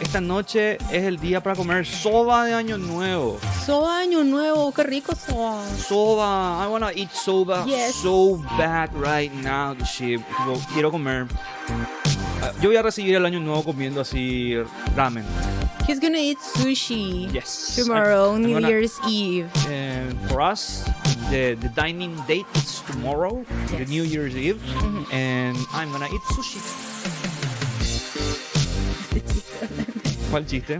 Esta noche es el día para comer soba de año nuevo. Soba año nuevo, qué rico soba. Soba, I wanna eat soba Yes. so bad right now. shit. Quiero comer. Ah, Yo voy a recibir el año nuevo comiendo así ramen. He's gonna eat sushi Yes. tomorrow, I'm- I'm New gonna- Year's Eve. And for us, the, the dining date is tomorrow, the Yes. New Year's Eve, Mhm. and I'm gonna eat sushi. ¿Cuál chiste?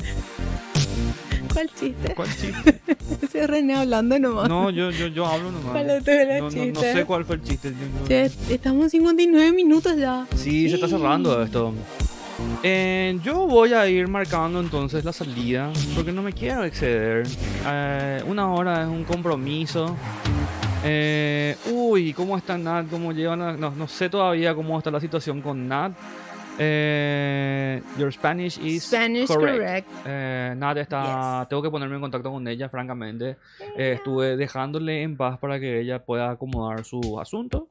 ¿Cuál chiste? ¿Cuál chiste? Ese René hablando nomás. No, yo, yo, yo hablo nomás. ¿Cuál otro era el no, no, no chiste? sé cuál fue el chiste. yo no- Che, estamos en 59 minutos ya. Sí, se está cerrando esto. Eh, yo voy a ir marcando entonces la salida porque no me quiero exceder. Eh, una hora es un compromiso. Eh, uy, ¿cómo está Nat? ¿Cómo llevan? no, no sé todavía cómo está la situación con Nat. Eh, your Spanish is Spanish correct. correct. Eh, Nat está. Yes. Tengo que ponerme en contacto con ella, francamente. Eh, estuve dejándole en paz para que ella pueda acomodar su asunto.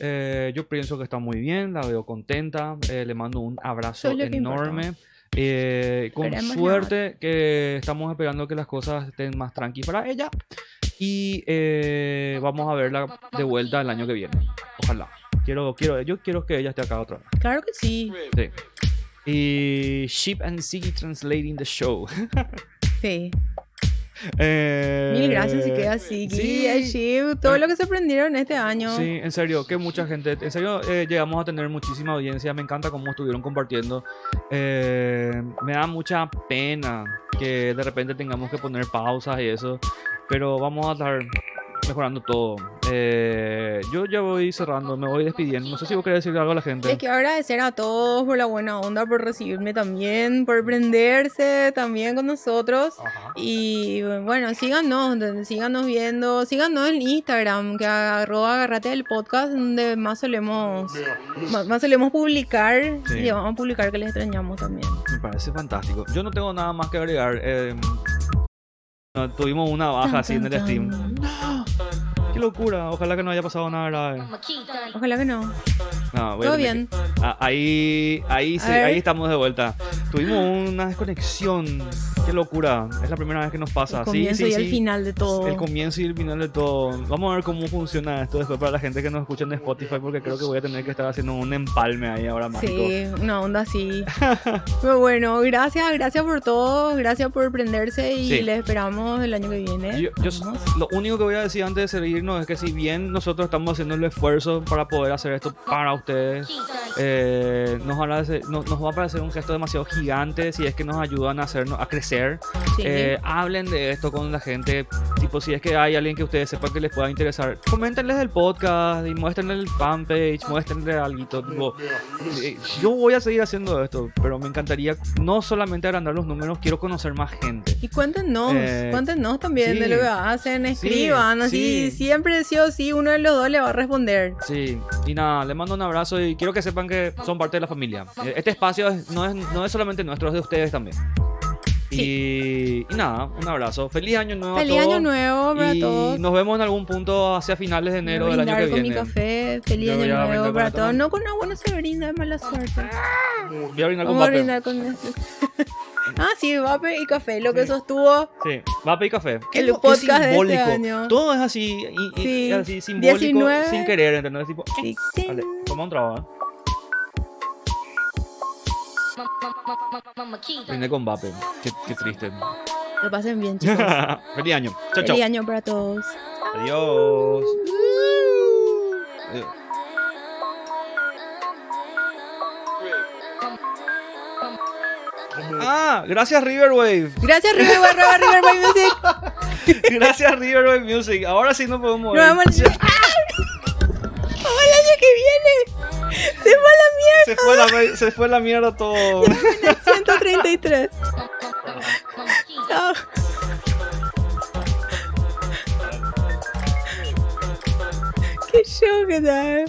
Eh, yo pienso que está muy bien, la veo contenta. eh, le mando un abrazo enorme. Eh, con Esperemos suerte que estamos esperando que las cosas estén más tranquilas para ella. Y vamos a verla de vuelta el año que viene. Ojalá. Quiero, quiero, yo quiero que ella esté acá otra vez. Claro que sí. Sí. Y Ship and Ziggy translating the show. Sí. Eh, Mil gracias y queda así. sí. Shiv, todo lo que se aprendieron este año. Sí, en serio, que mucha gente, en serio, eh, llegamos a tener muchísima audiencia, me encanta cómo estuvieron compartiendo. Eh, me da mucha pena que de repente tengamos que poner pausas y eso, pero vamos a estar mejorando todo. Eh, yo ya voy cerrando, me voy despidiendo, no sé si vos querés decirle algo a la gente. Les quiero agradecer a todos por la buena onda, por recibirme también, por prenderse también con nosotros. Ajá. Y bueno, síganos, síganos viendo, síganos en Instagram, que arroba agarrate el podcast, donde más solemos, más, más solemos publicar Sí. y vamos a publicar que les extrañamos también. Me parece fantástico. Yo no tengo nada más que agregar. eh, tuvimos una baja así en el Tan, stream. Qué locura, ojalá que no haya pasado nada grave. Ojalá que no. No, voy a Todo tener bien. que- Ah, ahí, ahí, sí, A ahí estamos de vuelta. Tuvimos una desconexión. Qué locura. Es la primera vez que nos pasa. El Sí, comienzo sí, y el sí. final de todo. El comienzo y el final de todo. Vamos a ver cómo funciona esto después para la gente que nos escucha en Spotify, porque creo que voy a tener que estar haciendo un empalme ahí ahora mágico. Sí, una onda así. Pero bueno, gracias, gracias por todo, gracias por prenderse y Sí. les esperamos el año que viene. Yo, yo- lo único que voy a decir antes de seguirnos es que si bien nosotros estamos haciendo el esfuerzo para poder hacer esto para ustedes, eh, nos, van a nos, nos va a parecer un gesto demasiado gigante si es que nos ayudan a hacernos a crecer. Sí. Eh, hablen de esto con la gente. Tipo, si es que hay alguien que ustedes sepan que les pueda interesar, coméntenles el podcast y muéstrenle el fanpage, muéstrenle algo. Tipo, eh, yo voy a seguir haciendo esto, pero me encantaría no solamente agrandar los números, quiero conocer más gente. Y cuéntenos, Eh, cuéntenos también sí. de lo que hacen, escriban, así sí. Siempre sí o sí uno de los dos le va a responder. Sí, y nada, les mando un abrazo y quiero que sepan que son parte de la familia. Este espacio es- no, es, no es solamente nuestro, es de ustedes también. Y, y nada, un abrazo. Feliz año nuevo Feliz a todos. año nuevo para y todos. nos vemos en algún punto hacia finales de enero del año que con viene. mi café, feliz Yo año nuevo para todos. No con agua no se brinda de mala suerte. Voy a brindar con Vamos a brindar con. Ah, sí, vape y café, lo que sostuvo Sí, vape y café. El Qué- qué podcast de este simbólico. año. Todo es así, y, y- Sí, así simbólico 19. sin querer, ¿entendés? Tipo, Sí. Dale, toma un trago, ¿eh? Brindé con vape. Qué, qué triste. Lo pasen bien, chicos. Feliz año. Chao, chao. Feliz año para todos. Adiós. Adiós. Ah, gracias Riverwave. Gracias, River Barra, River Boy Music. Gracias River Music. Ahora sí no podemos No vamos a... ¡Ah! el año que viene! ¡Se fue a la mierda! Se fue la, se fue la mierda todo. 133. Chao. Qué show que da.